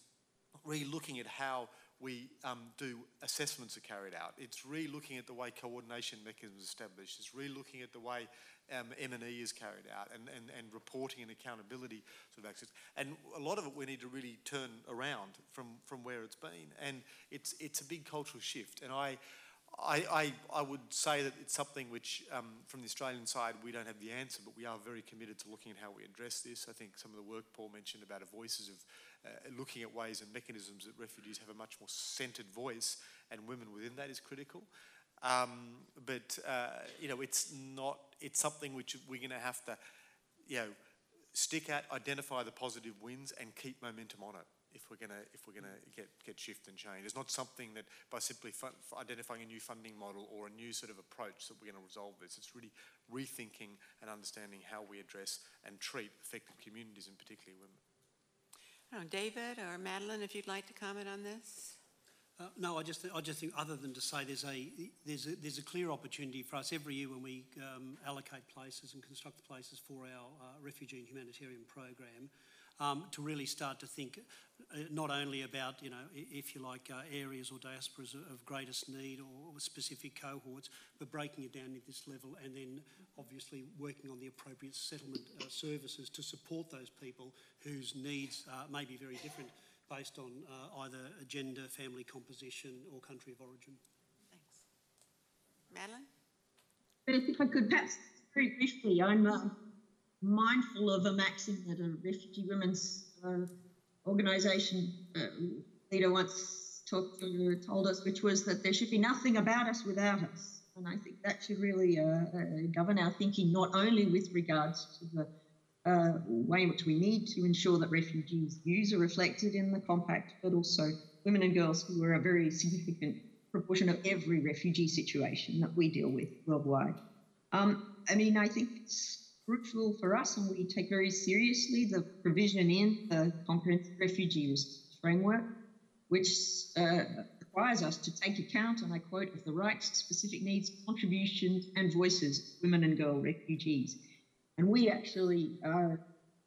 re-looking at how we um, do assessments are carried out. It's re-looking at the way coordination mechanisms established. It's re-looking at the way um, M&E is carried out and, and, and reporting and accountability sort of access. And a lot of it we need to really turn around from, from where it's been. And it's, it's a big cultural shift. And I, I, I, I would say that it's something which, um, from the Australian side, we don't have the answer, but we are very committed to looking at how we address this. I think some of the work Paul mentioned about a voices of uh, looking at ways and mechanisms that refugees have a much more centred voice, and women within that is critical. Um, but uh, you know, it's not. It's something which we're going to have to, you know, stick at, identify the positive wins, and keep momentum on it. if we're going to if we're going to get get shift and change. It's not something that by simply fun, identifying a new funding model or a new sort of approach that we're going to resolve this. It's really rethinking and understanding how we address and treat affected communities and particularly women. Know, David or Madeline, if you'd like to comment on this. Uh, no, I just, I just think other than to say there's a, there's a, there's a clear opportunity for us every year when we um, allocate places and construct places for our uh, refugee and humanitarian program um, to really start to think uh, not only about, you know, if you like, uh, areas or diasporas of greatest need or, or specific cohorts, but breaking it down at this level and then obviously working on the appropriate settlement uh, services to support those people whose needs uh, may be very different based on uh, either gender, family composition, or country of origin. Thanks. Madeline? If I could perhaps very briefly, I'm uh, mindful of a maxim that a refugee women's uh, organisation uh, leader once talked to, told us, which was that there should be nothing about us without us. And I think that should really uh, uh, govern our thinking, not only with regards to the uh, way in which we need to ensure that refugees' views are reflected in the compact, but also women and girls who are a very significant proportion of every refugee situation that we deal with worldwide. Um, I mean, I think it's crucial for us, and we take very seriously the provision in the Comprehensive Refugee Framework, which uh, requires us to take account, and I quote, of the rights, specific needs, contributions, and voices of women and girl refugees. And we actually are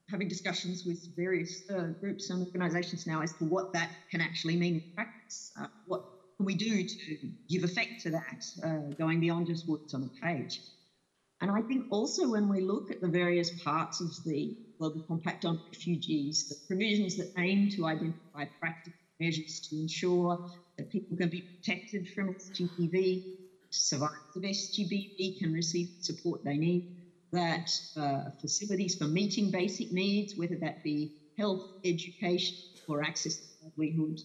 having discussions with various uh, groups and organisations now as to what that can actually mean in practice. Uh, what can we do to give effect to that, uh, going beyond just words on a page? And I think also when we look at the various parts of the Global Compact on Refugees, the provisions that aim to identify practical measures to ensure that people can be protected from SGBV, survivors of SGBV can receive the support they need, that uh, facilities for meeting basic needs, whether that be health, education, or access to livelihood,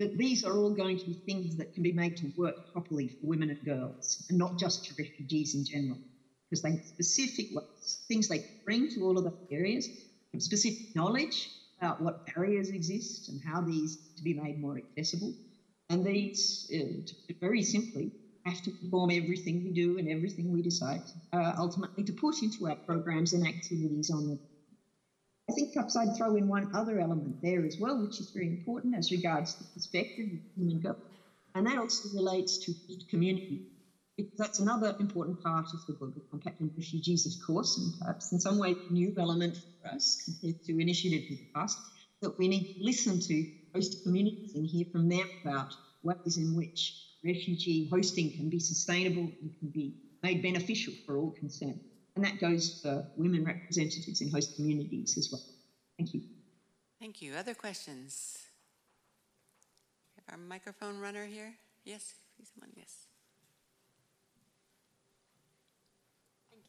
that these are all going to be things that can be made to work properly for women and girls, and not just for refugees in general, because they have specific things they bring to all of those areas, specific knowledge about what barriers exist and how these to be made more accessible. And these, uh, very simply, have to perform everything we do and everything we decide, uh, ultimately to put into our programs and activities on the. I think perhaps I'd throw in one other element there as well, which is very important as regards the perspective of human government, and that also relates to community. That's another important part of the Global Compact on Refugees, of course, and perhaps in some way new element for us compared to initiatives in the past, that we need to listen to host communities and hear from them about ways in which refugee hosting can be sustainable and can be made beneficial for all concerned. And that goes for women representatives in host communities as well. Thank you. Thank you. Other questions? We have our microphone runner here? Yes, please, someone, yes.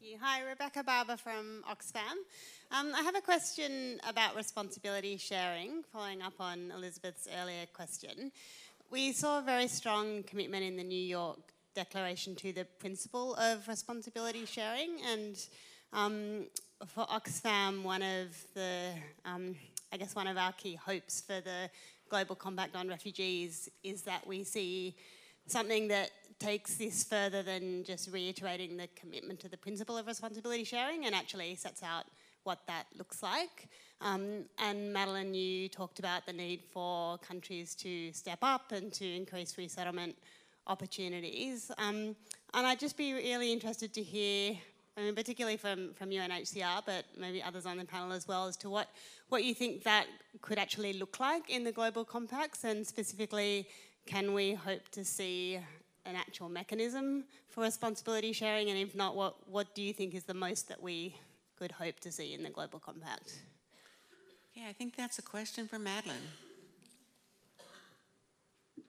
Thank you. Hi, Rebecca Barber from Oxfam. Um, I have a question about responsibility sharing, following up on Elizabeth's earlier question we saw a very strong commitment in the New York Declaration to the principle of responsibility sharing, and um, for Oxfam, one of the, um, I guess, one of our key hopes for the Global Compact on Refugees is that we see something that takes this further than just reiterating the commitment to the principle of responsibility sharing and actually sets out what that looks like. Um, and Madeline, you talked about the need for countries to step up and to increase resettlement opportunities. Um, and I'd just be really interested to hear, I mean, particularly from, from UNHCR, but maybe others on the panel as well, as to what, what you think that could actually look like in the global compacts, and specifically, can we hope to see an actual mechanism for responsibility sharing? And if not, what, what do you think is the most that we could hope to see in the global compact? Yeah, I think that's a question for Madeline.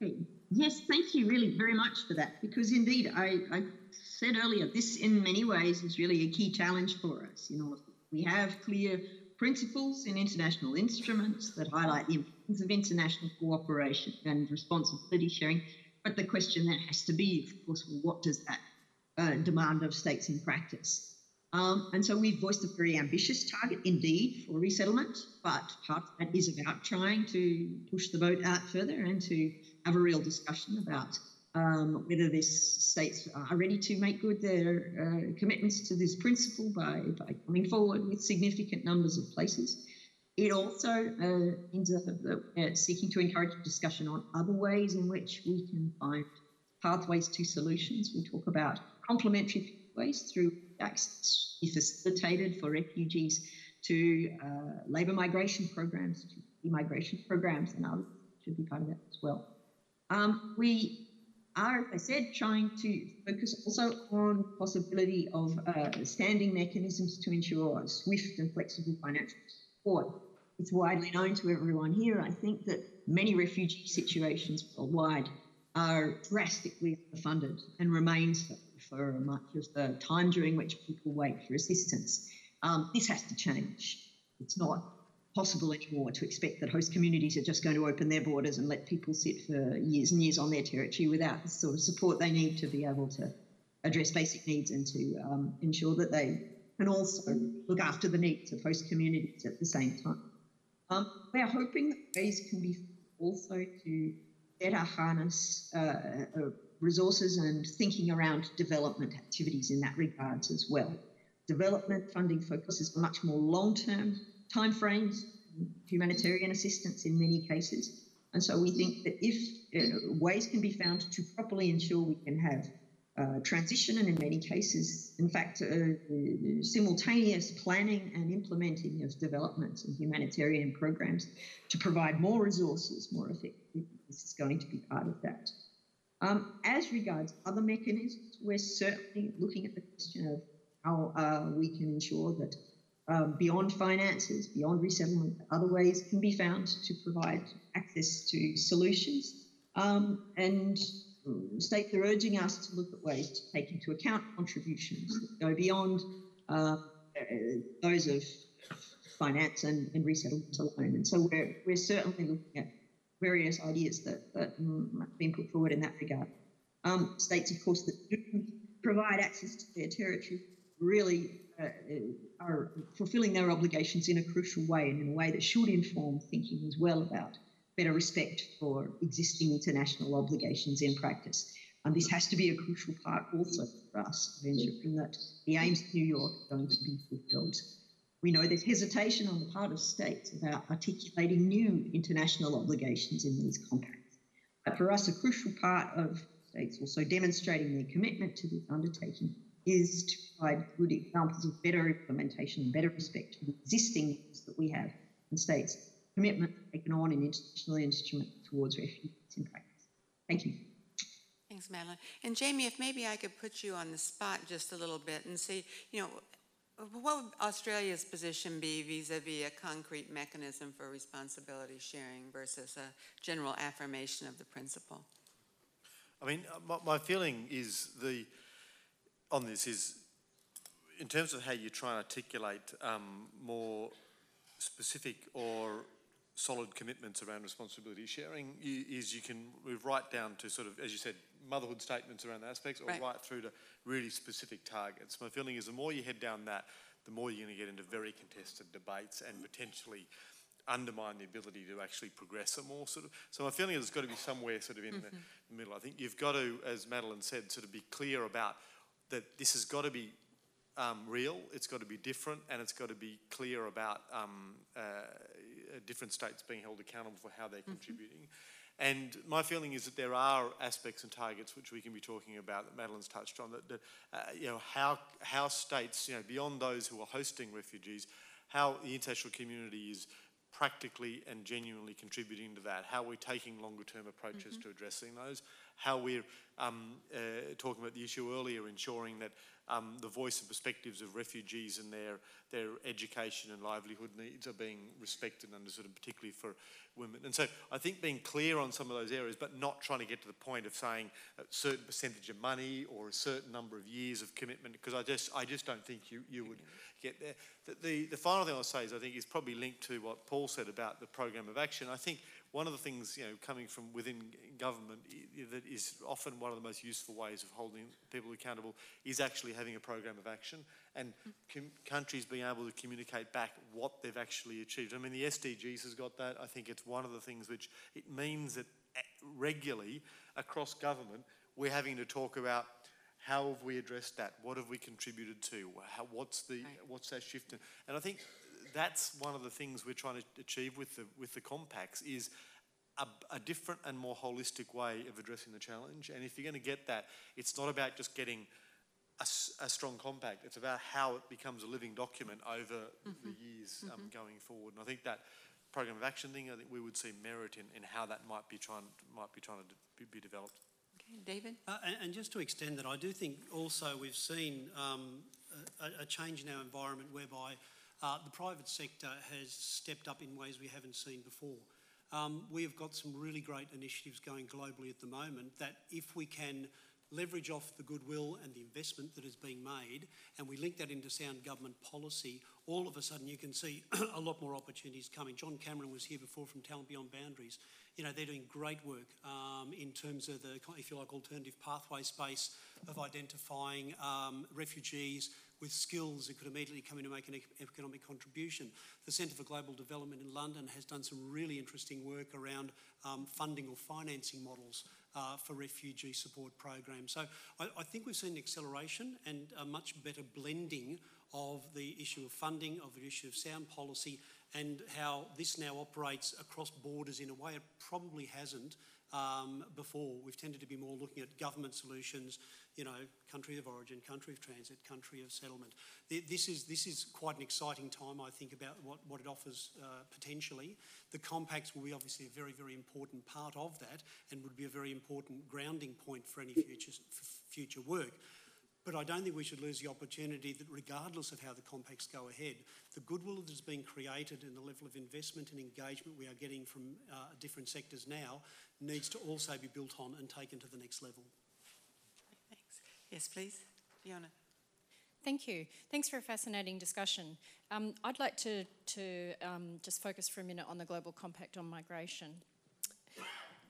Okay. Yes, thank you really very much for that because indeed, I, I said earlier, this in many ways is really a key challenge for us. You know, we have clear principles in international instruments that highlight the importance of international cooperation and responsibility sharing. But the question then has to be, of course, what does that uh, demand of states in practice? Um, and so we've voiced a very ambitious target indeed for resettlement, but part of that is about trying to push the boat out further and to have a real discussion about um, whether these states are ready to make good their uh, commitments to this principle by, by coming forward with significant numbers of places. It also uh, means that we're seeking to encourage discussion on other ways in which we can find pathways to solutions. We talk about complementary pathways through access facilitated for refugees to uh, labour migration programs, to immigration programs, and others should be part of that as well. Um, we are, as I said, trying to focus also on possibility of uh, standing mechanisms to ensure swift and flexible financial support. It's widely known to everyone here, I think, that many refugee situations worldwide are drastically underfunded and remain so for much of the time during which people wait for assistance. Um, this has to change. It's not possible anymore to expect that host communities are just going to open their borders and let people sit for years and years on their territory without the sort of support they need to be able to address basic needs and to um, ensure that they can also look after the needs of host communities at the same time. Um, we are hoping that ways can be also to better harness uh, uh, resources and thinking around development activities in that regards as well. Development funding focuses on much more long-term timeframes, humanitarian assistance in many cases. And so we think that if uh, ways can be found to properly ensure we can have uh, transition and in many cases, in fact, uh, simultaneous planning and implementing of development and humanitarian programs to provide more resources more effectively. This is going to be part of that. Um, as regards other mechanisms, we're certainly looking at the question of how uh, we can ensure that um, beyond finances, beyond resettlement, other ways can be found to provide access to solutions. Um, and states are urging us to look at ways to take into account contributions that go beyond uh, those of finance and, and resettlement alone. And so we're, we're certainly looking at various ideas that, that have been put forward in that regard. Um, states, of course, that do provide access to their territory really uh, are fulfilling their obligations in a crucial way and in a way that should inform thinking as well about better respect for existing international obligations in practice. And this has to be a crucial part also for us of ensuring that the aims of New York are going to be fulfilled. We know there's hesitation on the part of states about articulating new international obligations in these compacts. But for us, a crucial part of states also demonstrating their commitment to this undertaking is to provide good examples of better implementation and better respect for the existing laws that we have in states' commitment taken on in international instrument towards refugees in practice. Thank you. Thanks, Madeline. And Jamie, if maybe I could put you on the spot just a little bit and see, you know, what would Australia's position be vis-a-vis a concrete mechanism for responsibility sharing versus a general affirmation of the principle? I mean, uh, my, my feeling is the on this is in terms of how you try and articulate um, more specific or solid commitments around responsibility sharing is you can move right down to sort of, as you said, motherhood statements around the aspects or right. right through to really specific targets. My feeling is the more you head down that, the more you're going to get into very contested debates and potentially undermine the ability to actually progress a more sort of. So my feeling is it's got to be somewhere sort of in mm-hmm. the middle. I think you've got to, as Madeline said, sort of be clear about that this has got to be um, real, it's got to be different, and it's got to be clear about um, uh, different states being held accountable for how they're mm-hmm. contributing. And my feeling is that there are aspects and targets which we can be talking about that Madeline's touched on. That, that uh, you know how how states, you know, beyond those who are hosting refugees, how the international community is practically and genuinely contributing to that. How we're taking longer term approaches mm-hmm. to addressing those. How we're um, uh, talking about the issue earlier, ensuring that um, the voice and perspectives of refugees and their, their education and livelihood needs are being respected, and understood, particularly for women. And so I think being clear on some of those areas, but not trying to get to the point of saying a certain percentage of money or a certain number of years of commitment, because I just, I just don't think you, you would get there. The, the, the final thing I'll say is I think is probably linked to what Paul said about the program of action. I think one of the things, you know, coming from within government that is often one of the most useful ways of holding people accountable is actually having a program of action and mm-hmm. com- countries being able to communicate back what they've actually achieved. I mean, the SDGs has got that. I think it's one of the things which it means that eh, regularly across government we're having to talk about how have we addressed that? What have we contributed to? How, what's the what's that shift? in- And I think that's one of the things we're trying to achieve with the with the compacts is a, a different and more holistic way of addressing the challenge. And if you're going to get that, it's not about just getting a strong compact. It's about how it becomes a living document over the years um, going forward. And I think that program of action thing, I think we would see merit in, in how that might be trying might be trying to de- be, be developed. Okay, David? Uh, and, and just to extend that, I do think also we've seen um, a, a change in our environment whereby uh, the private sector has stepped up in ways we haven't seen before. Um, we have got some really great initiatives going globally at the moment that if we can leverage off the goodwill and the investment that is being made and we link that into sound government policy, all of a sudden you can see [CLEARS THROAT] a lot more opportunities coming. John Cameron was here before from Talent Beyond Boundaries. You know, they're doing great work um, in terms of the, if you like, alternative pathway space of identifying um, refugees with skills that could immediately come in and make an economic contribution. The Centre for Global Development in London has done some really interesting work around um, funding or financing models uh, for refugee support programs. So I, I think we've seen an acceleration and a much better blending of the issue of funding, of the issue of sound policy, and how this now operates across borders in a way it probably hasn't um, before. We've tended to be more looking at government solutions, you know, country of origin, country of transit, country of settlement. This is, this is quite an exciting time, I think, about what, what it offers uh, potentially. The compacts will be obviously a very, very important part of that and would be a very important grounding point for any future, future work. But I don't think we should lose the opportunity that, regardless of how the compacts go ahead, the goodwill that is being created and the level of investment and engagement we are getting from uh, different sectors now needs to also be built on and taken to the next level. Yes, please. Fiona? Thank you. Thanks for a fascinating discussion. Um, I'd like to, to um, just focus for a minute on the Global Compact on Migration.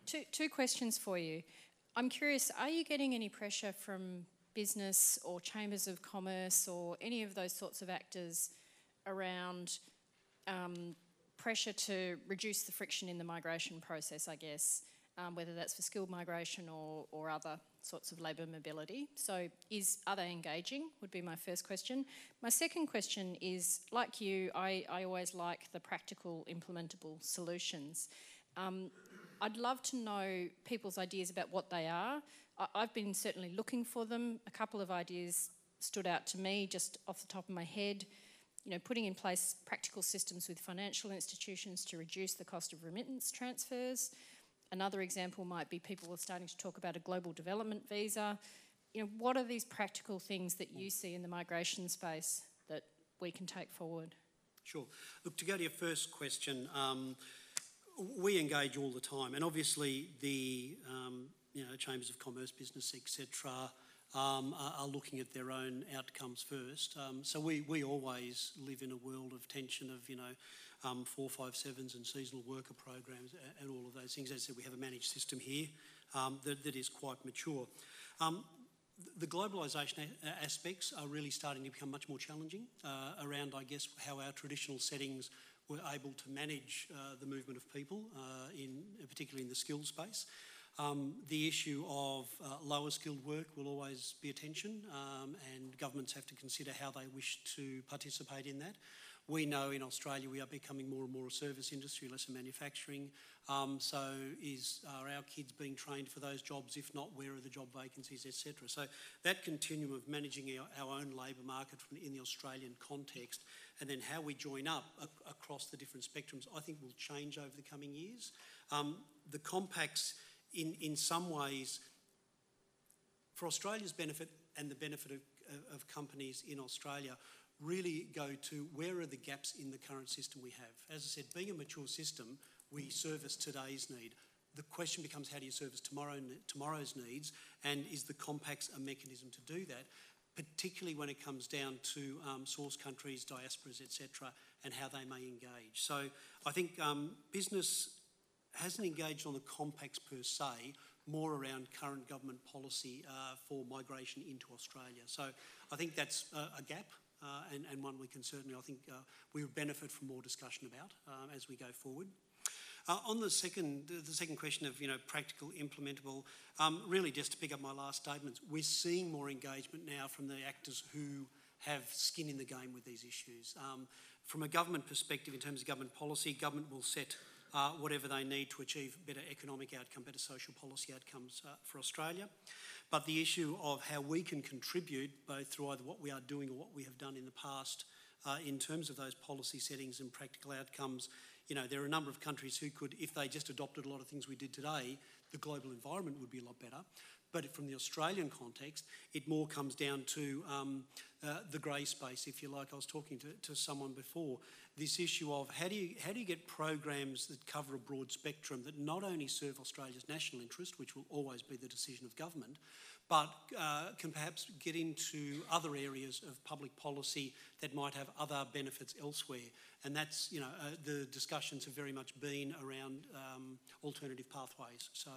Two, two questions for you. I'm curious, are you getting any pressure from business or chambers of commerce or any of those sorts of actors around um, pressure to reduce the friction in the migration process, I guess, um, whether that's for skilled migration or, or other sorts of labour mobility. So, is are they engaging? Would be my first question. My second question is, like you, I, I always like the practical, implementable solutions. Um, I'd love to know people's ideas about what they are. I, I've been certainly looking for them. A couple of ideas stood out to me just off the top of my head you know, putting in place practical systems with financial institutions to reduce the cost of remittance transfers. Another example might be people are starting to talk about a global development visa. You know, what are these practical things that you see in the migration space that we can take forward? Sure. Look, to go to your first question, um, we engage all the time, and obviously the um, you know chambers of commerce, business, etc., um, are, are looking at their own outcomes first. Um, so we we always live in a world of tension of you know um, four five sevens and seasonal worker programs and, all of those things. As I said, we have a managed system here um, that, that is quite mature. Um, the globalisation aspects are really starting to become much more challenging uh, around, I guess, how our traditional settings were able to manage uh, the movement of people, uh, in particularly in the skilled space. Um, the issue of uh, lower skilled work will always be a tension, um, and governments have to consider how they wish to participate in that. We know in Australia we are becoming more and more a service industry, less a manufacturing. Um, so, is are our kids being trained for those jobs? If not, where are the job vacancies, etc. So, that continuum of managing our, our own labour market from, in the Australian context, and then how we join up ac- across the different spectrums, I think will change over the coming years. Um, the compacts, in in some ways, for Australia's benefit and the benefit of, of companies in Australia, really go to where are the gaps in the current system we have. As I said, being a mature system, we service today's need. The question becomes how do you service tomorrow, tomorrow's needs, and is the compacts a mechanism to do that, particularly when it comes down to um, source countries, diasporas, etc., and how they may engage. So I think um, business hasn't engaged on the compacts per se, more around current government policy uh, for migration into Australia. So I think that's a, gap and, and, one we can certainly, I think, uh, we would benefit from more discussion about um, as we go forward. Uh, on the second, the second question of you know practical, implementable, um, really just to pick up my last statements, we're seeing more engagement now from the actors who have skin in the game with these issues. Um, from a government perspective, in terms of government policy, government will set uh, whatever they need to achieve better economic outcome, better social policy outcomes uh, for Australia. But the issue of how we can contribute, both through either what we are doing or what we have done in the past, uh, in terms of those policy settings and practical outcomes, you know, there are a number of countries who could, if they just adopted a lot of things we did today, the global environment would be a lot better. But from the Australian context, it more comes down to um, uh, the grey space, if you like. I was talking to, to someone before. This issue of how do you how do you get programs that cover a broad spectrum that not only serve Australia's national interest, which will always be the decision of government, but uh, can perhaps get into other areas of public policy that might have other benefits elsewhere. And that's, you know, uh, the discussions have very much been around um, alternative pathways. So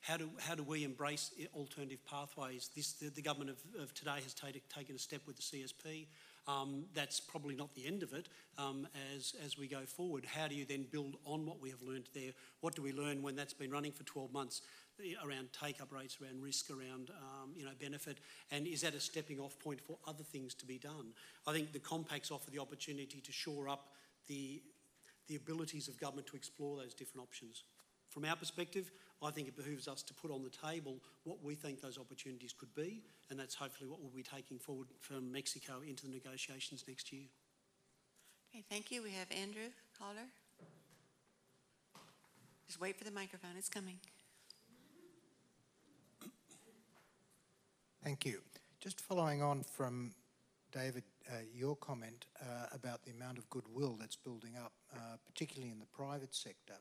how do, how do we embrace alternative pathways? This, the, the government of, of, today has take, taken a step with the CSP. Um, that's probably not the end of it um, as, as we go forward. How do you then build on what we have learned there? What do we learn when that's been running for 12 months? Around take-up rates, around risk, around um, you know benefit, and is that a stepping off point for other things to be done? I think the compacts offer the opportunity to shore up the the abilities of government to explore those different options. From our perspective, I think it behooves us to put on the table what we think those opportunities could be, and that's hopefully what we'll be taking forward from Mexico into the negotiations next year. Okay, thank you. We have Andrew Kaldor. Just wait for the microphone, it's coming. Thank you. Just following on from David, uh, your comment uh, about the amount of goodwill that's building up, uh, particularly in the private sector,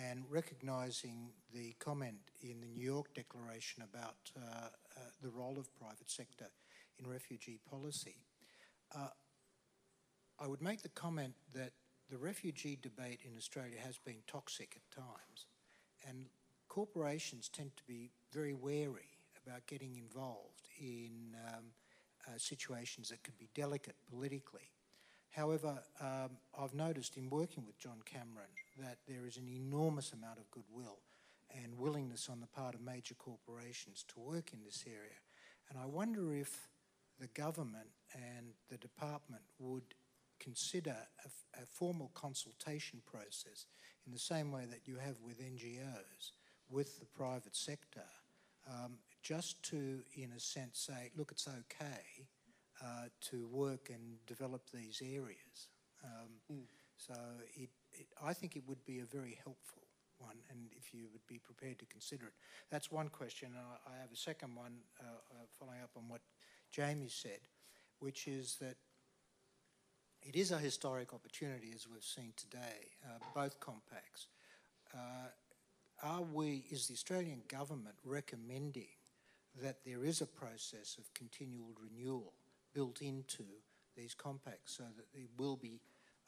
and recognising the comment in the New York Declaration about uh, uh, the role of private sector in refugee policy. Uh, I would make the comment that the refugee debate in Australia has been toxic at times, and corporations tend to be very wary about getting involved in um, uh, situations that could be delicate politically. However, um, I've noticed in working with John Cameron that there is an enormous amount of goodwill and willingness on the part of major corporations to work in this area. And I wonder if the government and the department would consider a, a formal consultation process in the same way that you have with NGOs with the private sector um, just to, in a sense, say, look, it's okay uh, to work and develop these areas. Um, mm. So it, it, I think it would be a very helpful one, and if you would be prepared to consider it. That's one question. Uh, I have a second one uh, uh, following up on what Jamie said, which is that it is a historic opportunity, as we've seen today, uh, both compacts. Uh, are we, is the Australian government recommending that there is a process of continual renewal built into these compacts so that there will be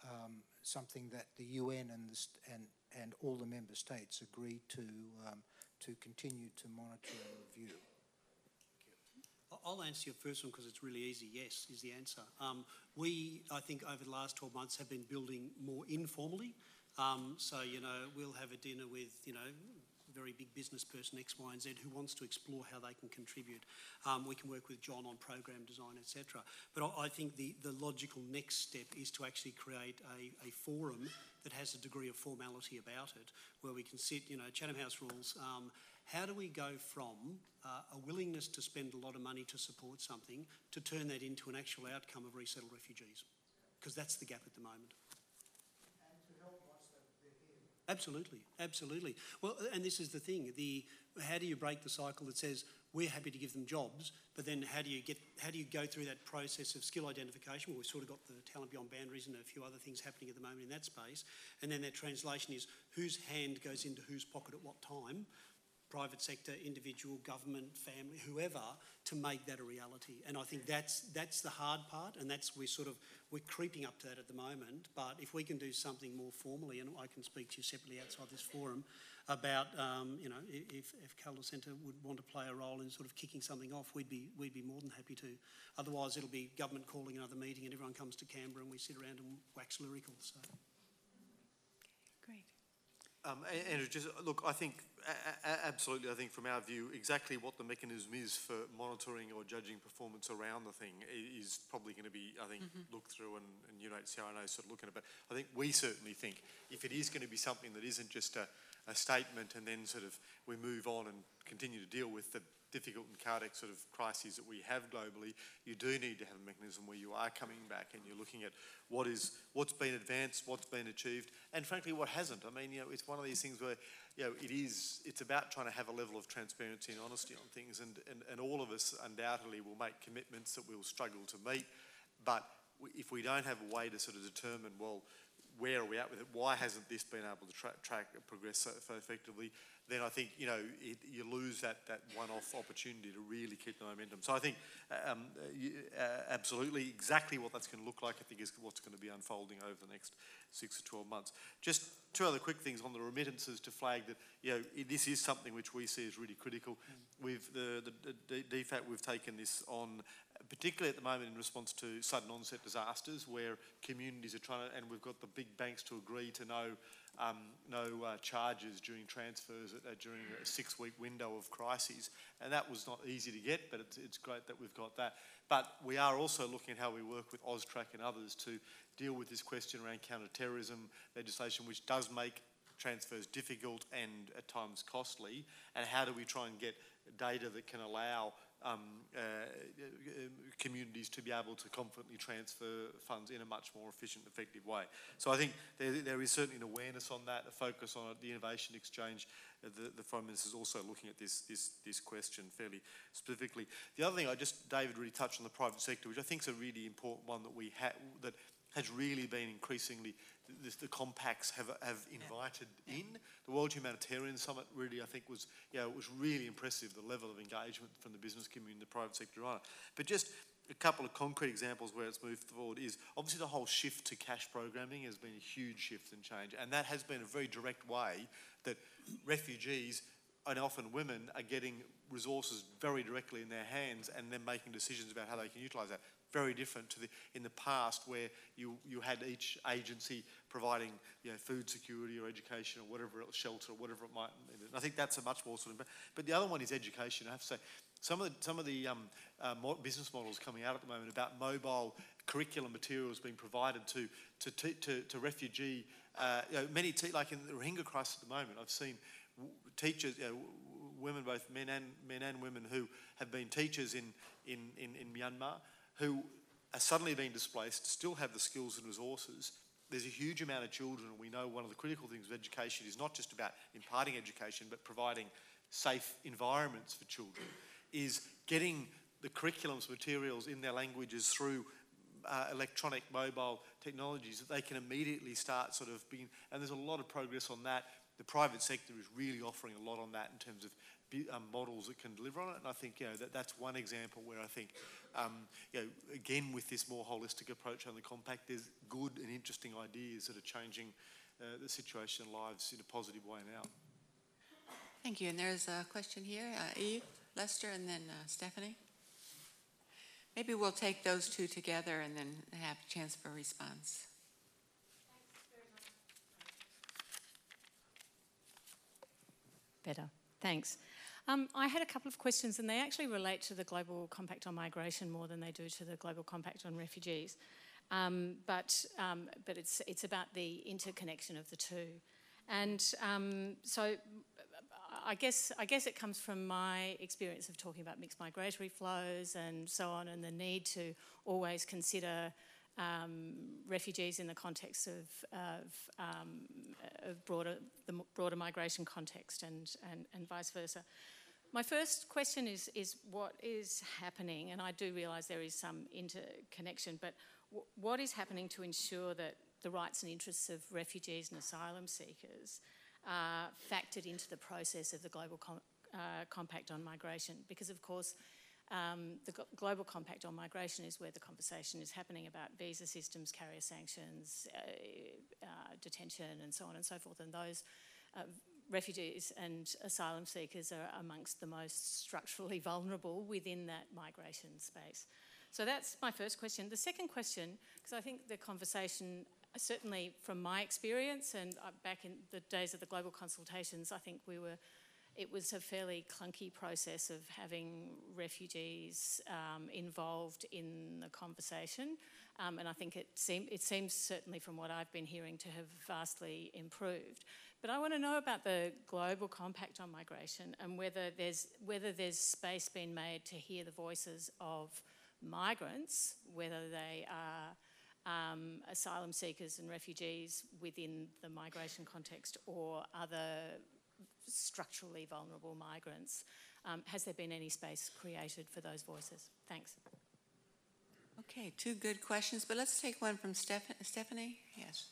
um, something that the UN and, the and, and all the member states agree to, um, to continue to monitor and review. I'll answer your first one because it's really easy. Yes, is the answer. Um, we, I think, over the last 12 months have been building more informally. Um, so, you know, we'll have a dinner with, you know, very big business person X, Y, and Z who wants to explore how they can contribute. Um, we can work with John on program design, etc. But I, I, think the, the logical next step is to actually create a, a forum that has a degree of formality about it, where we can sit, you know, Chatham House rules. Um, how do we go from uh, a willingness to spend a lot of money to support something to turn that into an actual outcome of resettled refugees? Because that's the gap at the moment. Absolutely, absolutely. Well, and this is the thing: the how do you break the cycle that says we're happy to give them jobs, but then how do you get how do you go through that process of skill identification? Well, we've sort of got the talent beyond boundaries and a few other things happening at the moment in that space, and then that translation is whose hand goes into whose pocket at what time. Private sector, individual, government, family, whoever, to make that a reality. And I think that's that's the hard part, and that's we're sort of we're creeping up to that at the moment. But if we can do something more formally, and I can speak to you separately outside this forum about um, you know if if Kaldor Centre would want to play a role in sort of kicking something off, we'd be we'd be more than happy to. Otherwise, it'll be government calling another meeting, and everyone comes to Canberra, and we sit around and wax lyrical. So. Um, Andrew, just look, I think absolutely. I think from our view, exactly what the mechanism is for monitoring or judging performance around the thing is probably going to be, I think, looked through, and, and know sort of looking at it. But I think we certainly think if it is going to be something that isn't just a, a statement and then sort of we move on and continue to deal with the difficult and chaotic sort of crises that we have globally, you do need to have a mechanism where you are coming back and you're looking at what is what's been advanced, what's been achieved, and frankly what hasn't. I mean, you know, it's one of these things where you know it is it's about trying to have a level of transparency and honesty on things, and and, and all of us undoubtedly will make commitments that we'll struggle to meet, but if we don't have a way to sort of determine well where are we at with it? Why hasn't this been able to tra- track progress so, so effectively? Then I think you know it, you lose that, that one-off opportunity to really keep the momentum. So I think um, uh, you, uh, absolutely exactly what that's going to look like. I think is what's going to be unfolding over the next six to twelve months. Just two other quick things on the remittances to flag that you know this is something which we see as really critical. We've the, the, the DFAT we've taken this on particularly at the moment in response to sudden onset disasters where communities are trying to, and we've got the big banks to agree to no, um, no uh, charges during transfers uh, during a six week window of crises. And that was not easy to get, but it's, it's great that we've got that. But we are also looking at how we work with AUSTRAC and others to deal with this question around counter-terrorism legislation, which does make transfers difficult and at times costly, and how do we try and get data that can allow um, uh, communities to be able to confidently transfer funds in a much more efficient, effective way. So I think there, there is certainly an awareness on that, a focus on it. The innovation exchange, uh, the, the Prime Minister is also looking at this, this, this question fairly specifically. The other thing I just, David really touched on the private sector, which I think is a really important one that we ha- that has really been increasingly the, the compacts have, have invited in. The World Humanitarian Summit really, I think, was know, it was really impressive the level of engagement from the business community the private sector it. But just a couple of concrete examples where it's moved forward is obviously the whole shift to cash programming has been a huge shift and change, and that has been a very direct way that refugees and often women are getting resources very directly in their hands and then making decisions about how they can utilise that. Very different to the in the past where you, you had each agency providing you know, food security or education or whatever shelter or whatever it might. And I think that's a much more sort of. But the other one is education. I have to say, some of the, some of the um, uh, business models coming out at the moment about mobile curriculum materials being provided to to to, to, refugee. Uh, you know, many te- like in the Rohingya crisis at the moment, I've seen teachers, you know, women, both men and men and women, who have been teachers in in, in, in Myanmar, who are suddenly being displaced, still have the skills and resources. There's a huge amount of children, we know one of the critical things of education is not just about imparting education, but providing safe environments for children, is getting the curriculums, materials in their languages through uh, electronic mobile technologies that they can immediately start sort of being, and there's a lot of progress on that. The private sector is really offering a lot on that in terms of um, models that can deliver on it, and I think you know that, that's one example where I think, um, you know, again with this more holistic approach on the compact, there's good and interesting ideas that are changing uh, the situation and lives in a positive way now. Thank you. And there's a question here. Uh, Eve, Lester, and then uh, Stephanie. Maybe we'll take those two together and then have a chance for a response. Better. Thanks. Um, I had a couple of questions, and they actually relate to the Global Compact on Migration more than they do to the Global Compact on Refugees. Um, but um, but it's it's about the interconnection of the two, and um, so I guess I guess it comes from my experience of talking about mixed migratory flows and so on, and the need to always consider um, refugees in the context of, of, um, of broader the broader migration context, and, and, and vice versa. My first question is is what is happening, and I do realise there is some interconnection, but w- what is happening to ensure that the rights and interests of refugees and asylum seekers are factored into the process of the Global Com- uh, compact on migration because, of course, um, the Global Compact on Migration is where the conversation is happening about visa systems, carrier sanctions, uh, uh, detention, and so on and so forth. And those uh, refugees and asylum seekers are amongst the most structurally [LAUGHS] vulnerable within that migration space. So that's my first question. The second question, because I think the conversation, certainly from my experience and uh, back in the days of the global consultations, I think we were it was a fairly clunky process of having refugees um, involved in the conversation. Um, and I think it, seem, it seems, certainly from what I've been hearing, to have vastly improved. But I want to know about the global compact on migration and whether there's, whether there's space being made to hear the voices of migrants, whether they are um, asylum seekers and refugees within the migration context or other structurally vulnerable migrants. Um, has there been any space created for those voices? Thanks. Okay, two good questions, but let's take one from Steph- Stephanie. Yes.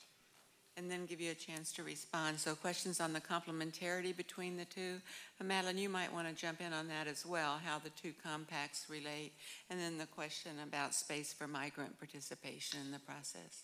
And then give you a chance to respond. So, questions on the complementarity between the two. Uh, Madeline, you might want to jump in on that as well, how the two compacts relate. And then the question about space for migrant participation in the process.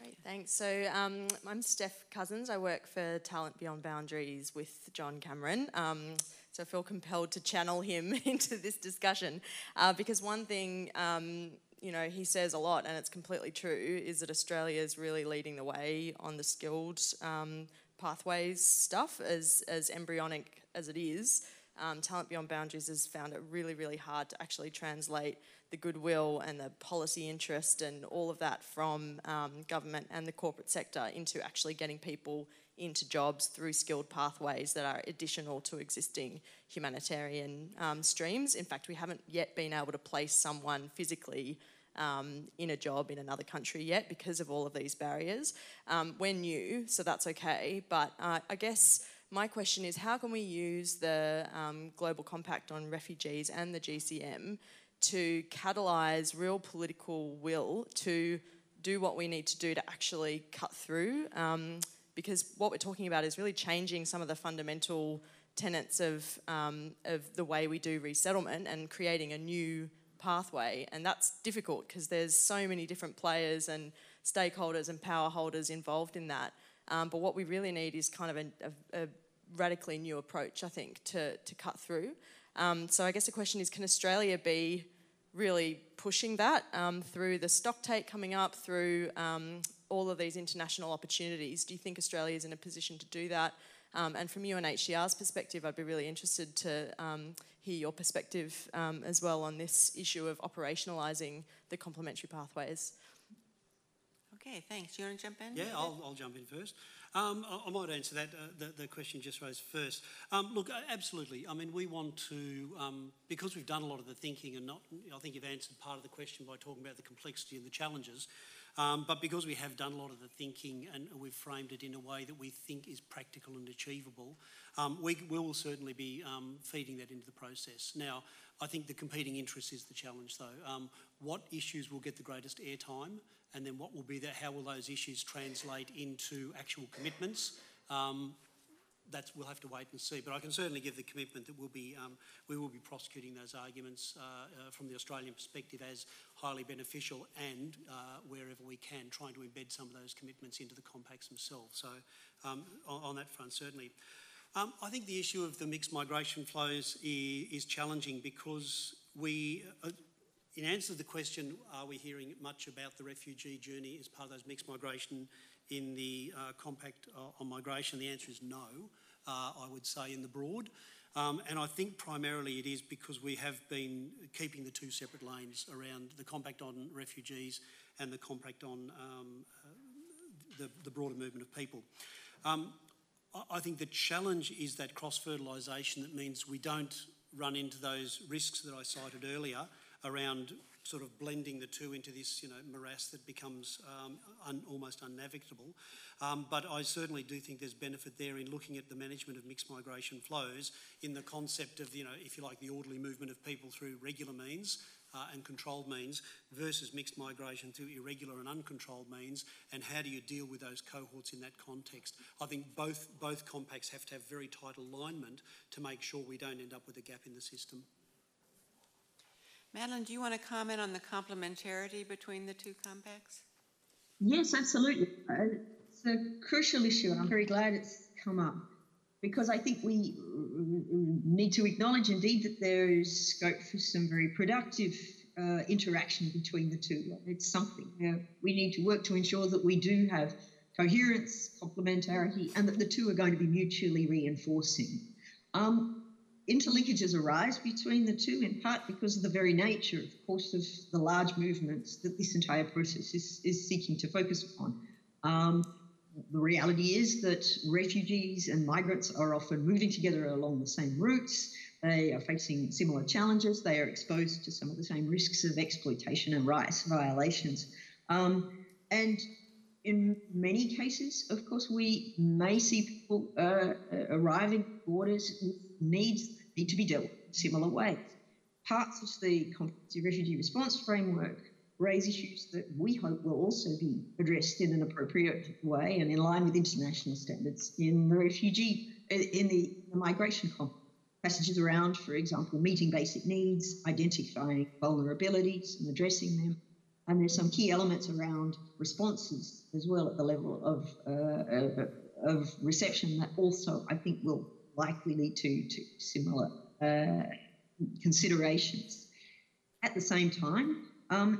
Great, thanks. So um, I'm Steph Cousins. I work for Talent Beyond Boundaries with John Cameron. Um, so I feel compelled to channel him [LAUGHS] into this discussion uh, because one thing, um, you know, he says a lot, and it's completely true, is that Australia is really leading the way on the skilled um, pathways stuff, as as embryonic as it is. Um, Talent Beyond Boundaries has found it really, really hard to actually translate the goodwill and the policy interest and all of that from um, government and the corporate sector into actually getting people into jobs through skilled pathways that are additional to existing humanitarian um, streams. In fact, we haven't yet been able to place someone physically um, in a job in another country yet because of all of these barriers. Um, we're new, so that's okay. But uh, I guess my question is how can we use the um, Global Compact on Refugees and the GCM to catalyse real political will to do what we need to do to actually cut through. Um, because what we're talking about is really changing some of the fundamental tenets of, um, of the way we do resettlement and creating a new pathway. And that's difficult because there's so many different players and stakeholders and power holders involved in that. Um, but what we really need is kind of a, a, a radically new approach, I think, to, to cut through. Um, so I guess the question is, can Australia be really pushing that um, through the stock take coming up, through um, all of these international opportunities? Do you think Australia is in a position to do that? Um, and from UNHCR's perspective, I'd be really interested to um, hear your perspective um, as well on this issue of operationalising the complementary pathways. Okay, thanks. Do you want to jump in? Yeah, I'll, I'll jump in first. Um, I, I, might answer that, uh, the, the, question just raised first. Um, look, absolutely. I mean, we want to, um, because we've done a lot of the thinking and not, I think you've answered part of the question by talking about the complexity and the challenges, um, but because we have done a lot of the thinking and we've framed it in a way that we think is practical and achievable, um, we, will certainly be um, feeding that into the process. Now, I think the competing interest is the challenge, though. what issues will get the greatest airtime? And then what will be that? How will those issues translate into actual commitments? Um, we'll have to wait and see. But I can certainly give the commitment that we'll be um, we will be prosecuting those arguments uh, uh, from the Australian perspective as highly beneficial, and uh, wherever we can, trying to embed some of those commitments into the compacts themselves. So um, on, on, that front, certainly. Um, I think the issue of the mixed migration flows is, is challenging because we, uh, in answer to the question, are we hearing much about the refugee journey as part of those mixed migration in the uh, compact uh, on migration? The answer is no, uh, I would say in the broad. Um, and I think primarily it is because we have been keeping the two separate lanes around the compact on refugees and the compact on um, uh, the, the, broader movement of people. Um, I think the challenge is that cross fertilisation that means we don't run into those risks that I cited earlier around sort of blending the two into this, you know, morass that becomes um, un, almost unnavigable. Um, but I certainly do think there's benefit there in looking at the management of mixed migration flows in the concept of, you know, if you like, the orderly movement of people through regular means uh, and controlled means versus mixed migration through irregular and uncontrolled means, and how do you deal with those cohorts in that context? I think both, both compacts have to have very tight alignment to make sure we don't end up with a gap in the system. Madeline, do you want to comment on the complementarity between the two compacts? Yes, absolutely. Uh, it's a crucial issue, and I'm very glad it's come up because I think we need to acknowledge indeed that there is scope for some very productive uh, interaction between the two. It's something uh, we need to work to ensure that we do have coherence, complementarity, and that the two are going to be mutually reinforcing. Um, interlinkages arise between the two, in part because of the very nature, of course, of the large movements that this entire process is, is seeking to focus upon. Um, the reality is that refugees and migrants are often moving together along the same routes. They are facing similar challenges. They are exposed to some of the same risks of exploitation and rights violations. Um, and in many cases, of course, we may see people uh, arriving borders with needs need to be dealt with in similar ways. Parts of the Comprehensive Refugee Response Framework raise issues that we hope will also be addressed in an appropriate way and in line with international standards in the refugee, in the, the migration context. Passages around, for example, meeting basic needs, identifying vulnerabilities and addressing them. And there's some key elements around responses as well at the level of, uh, of reception that also I think will likely lead to, to similar uh, considerations. At the same time, um,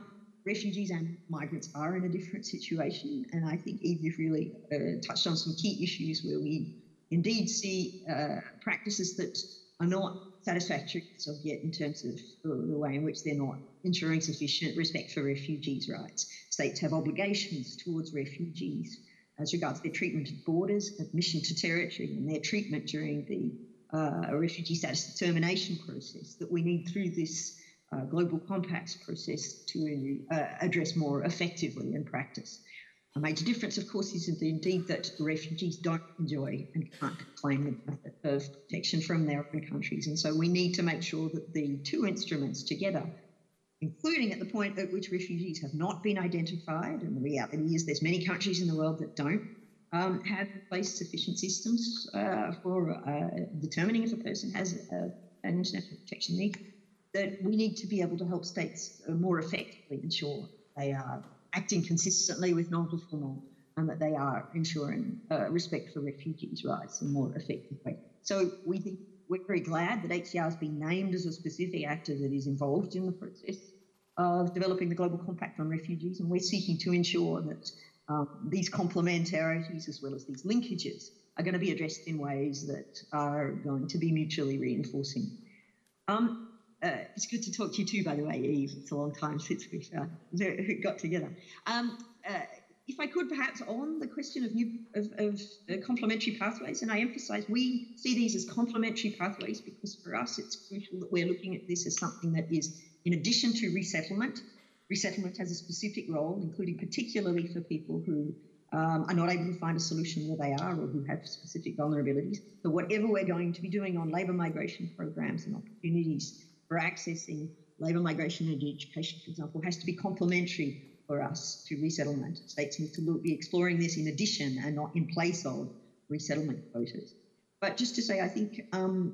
refugees and migrants are in a different situation. And I think Edith really uh, touched on some key issues where we indeed see uh, practices that are not satisfactory as of yet in terms of the way in which they're not ensuring sufficient respect for refugees' rights. States have obligations towards refugees as regards their treatment at borders, admission to territory, and their treatment during the uh, refugee status determination process that we need through this uh, global compacts process to uh, address more effectively in practice. A major difference, of course, is indeed that refugees don't enjoy and can't claim of protection from their own countries. And so we need to make sure that the two instruments together, including at the point at which refugees have not been identified, and the reality is there's many countries in the world that don't, um, have place sufficient systems uh, for uh, determining if a person has uh, an international protection need, that we need to be able to help states uh, more effectively ensure they are acting consistently with non-refoulement and that they are ensuring uh, respect for refugees' rights in a more effective way. So we think we're very glad that HCR has been named as a specific actor that is involved in the process of developing the Global Compact on Refugees, and we're seeking to ensure that um, these complementarities as well as these linkages are going to be addressed in ways that are going to be mutually reinforcing. Um, uh, it's good to talk to you too, by the way, Eve. It's a long time since we've uh, [LAUGHS] got together. Um, uh, if I could perhaps on the question of new of, of uh, complementary pathways, and I emphasise we see these as complementary pathways because for us it's crucial that we're looking at this as something that is in addition to resettlement. Resettlement has a specific role, including particularly for people who um, are not able to find a solution where they are or who have specific vulnerabilities. So whatever we're going to be doing on labour migration programs and opportunities for accessing labour migration and education, for example, has to be complementary for us to resettlement. States need to be exploring this in addition and not in place of resettlement quotas. But just to say, I think um,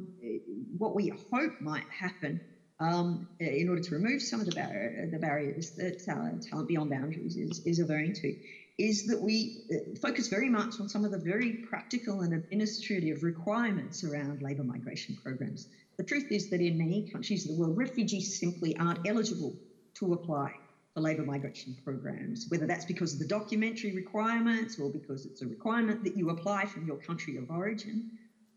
what we hope might happen um, in order to remove some of the, bar- the barriers that uh, Talent Beyond Boundaries is, is averring to is that we uh, focus very much on some of the very practical and administrative requirements around labour migration programs. The truth is that in many countries of the world, refugees simply aren't eligible to apply for labour migration programs, whether that's because of the documentary requirements or because it's a requirement that you apply from your country of origin.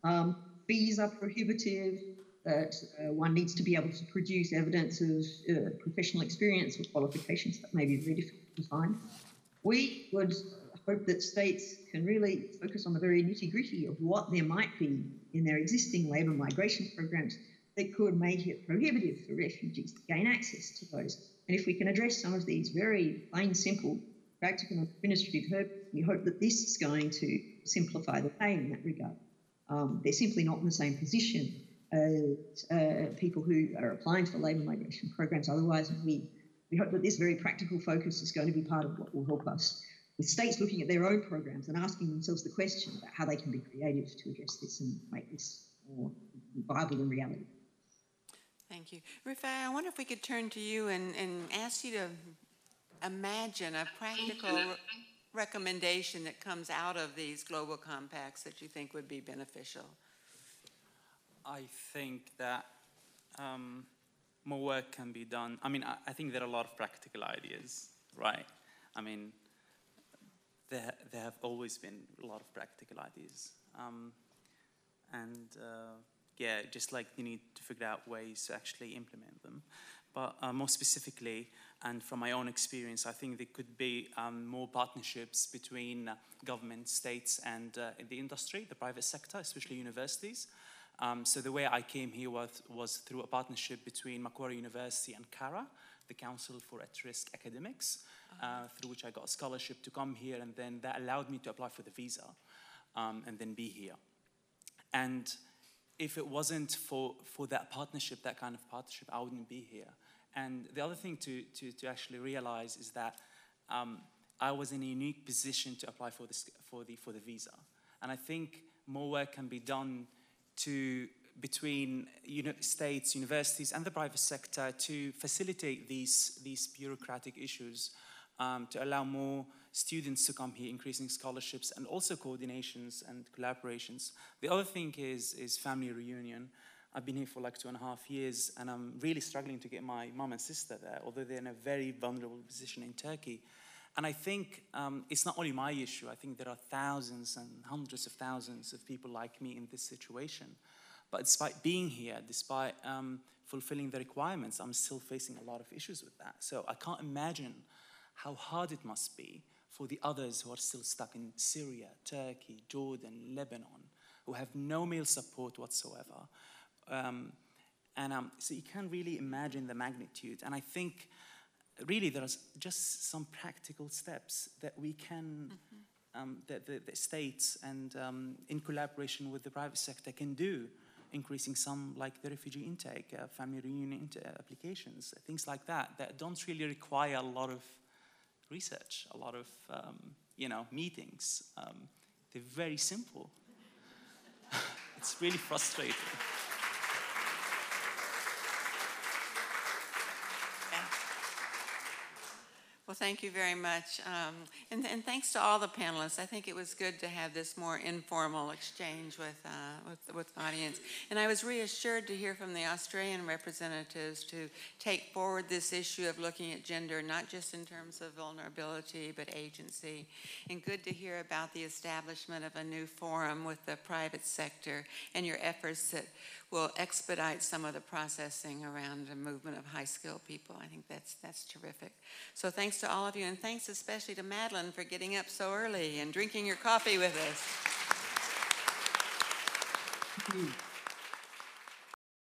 Um, fees are prohibitive, that uh, one needs to be able to produce evidence of uh, professional experience or qualifications that may be very difficult to find. We would hope that states can really focus on the very nitty gritty of what there might be in their existing labour migration programs that could make it prohibitive for refugees to gain access to those. And if we can address some of these very plain, simple, practical, administrative hurdles, we hope that this is going to simplify the way in that regard. Um, they're simply not in the same position as uh, people who are applying for labour migration programs otherwise. We, we hope that this very practical focus is going to be part of what will help us with states looking at their own programs and asking themselves the question about how they can be creative to address this and make this more viable in reality. Thank you. Rifai, I wonder if we could turn to you and, and ask you to imagine a practical re recommendation that comes out of these global compacts that you think would be beneficial. I think that um, more work can be done. I mean, I, I, think there are a lot of practical ideas, right? I mean, there, there have always been a lot of practical ideas. Um, and uh, yeah, just like you need to figure out ways to actually implement them. But uh, more specifically, and from my own experience, I think there could be um, more partnerships between uh, government, states, and uh, the industry, the private sector, especially universities. Um, so the way I came here was, was through a partnership between Macquarie University and CARA, the Council for At-Risk Academics, uh, through which I got a scholarship to come here, and then that allowed me to apply for the visa um, and then be here. And if it wasn't for, for that partnership, that kind of partnership, I wouldn't be here. And the other thing to, to, to actually realize is that um, I was in a unique position to apply for, this, for, the, for the visa. And I think more work can be done to, between uni states, universities, and the private sector to facilitate these, these bureaucratic issues, um, to allow more students to come here, increasing scholarships, and also coordinations and collaborations. The other thing is, is family reunion. I've been here for like two and a half years, and I'm really struggling to get my mom and sister there, although they're in a very vulnerable position in Turkey. And I think um, it's not only my issue, I think there are thousands and hundreds of thousands of people like me in this situation. But despite being here, despite um, fulfilling the requirements, I'm still facing a lot of issues with that. So I can't imagine how hard it must be for the others who are still stuck in Syria, Turkey, Jordan, Lebanon, who have no meal support whatsoever. Um, and um, so you can't really imagine the magnitude. And I think really there's just some practical steps that we can, mm -hmm. um, that the, the, states and um, in collaboration with the private sector can do, increasing some like the refugee intake, uh, family reunion applications, things like that, that don't really require a lot of research, a lot of, um, you know, meetings. Um, they're very simple. [LAUGHS] it's really frustrating. Well, thank you very much. Um, and, and, thanks to all the panelists. I think it was good to have this more informal exchange with, uh, with, with the audience. And I was reassured to hear from the Australian representatives to take forward this issue of looking at gender, not just in terms of vulnerability, but agency. And good to hear about the establishment of a new forum with the private sector and your efforts that will expedite some of the processing around the movement of high-skilled people. I think that's, that's terrific. So thanks to all of you, and thanks especially to Madeline for getting up so early and drinking your coffee with us.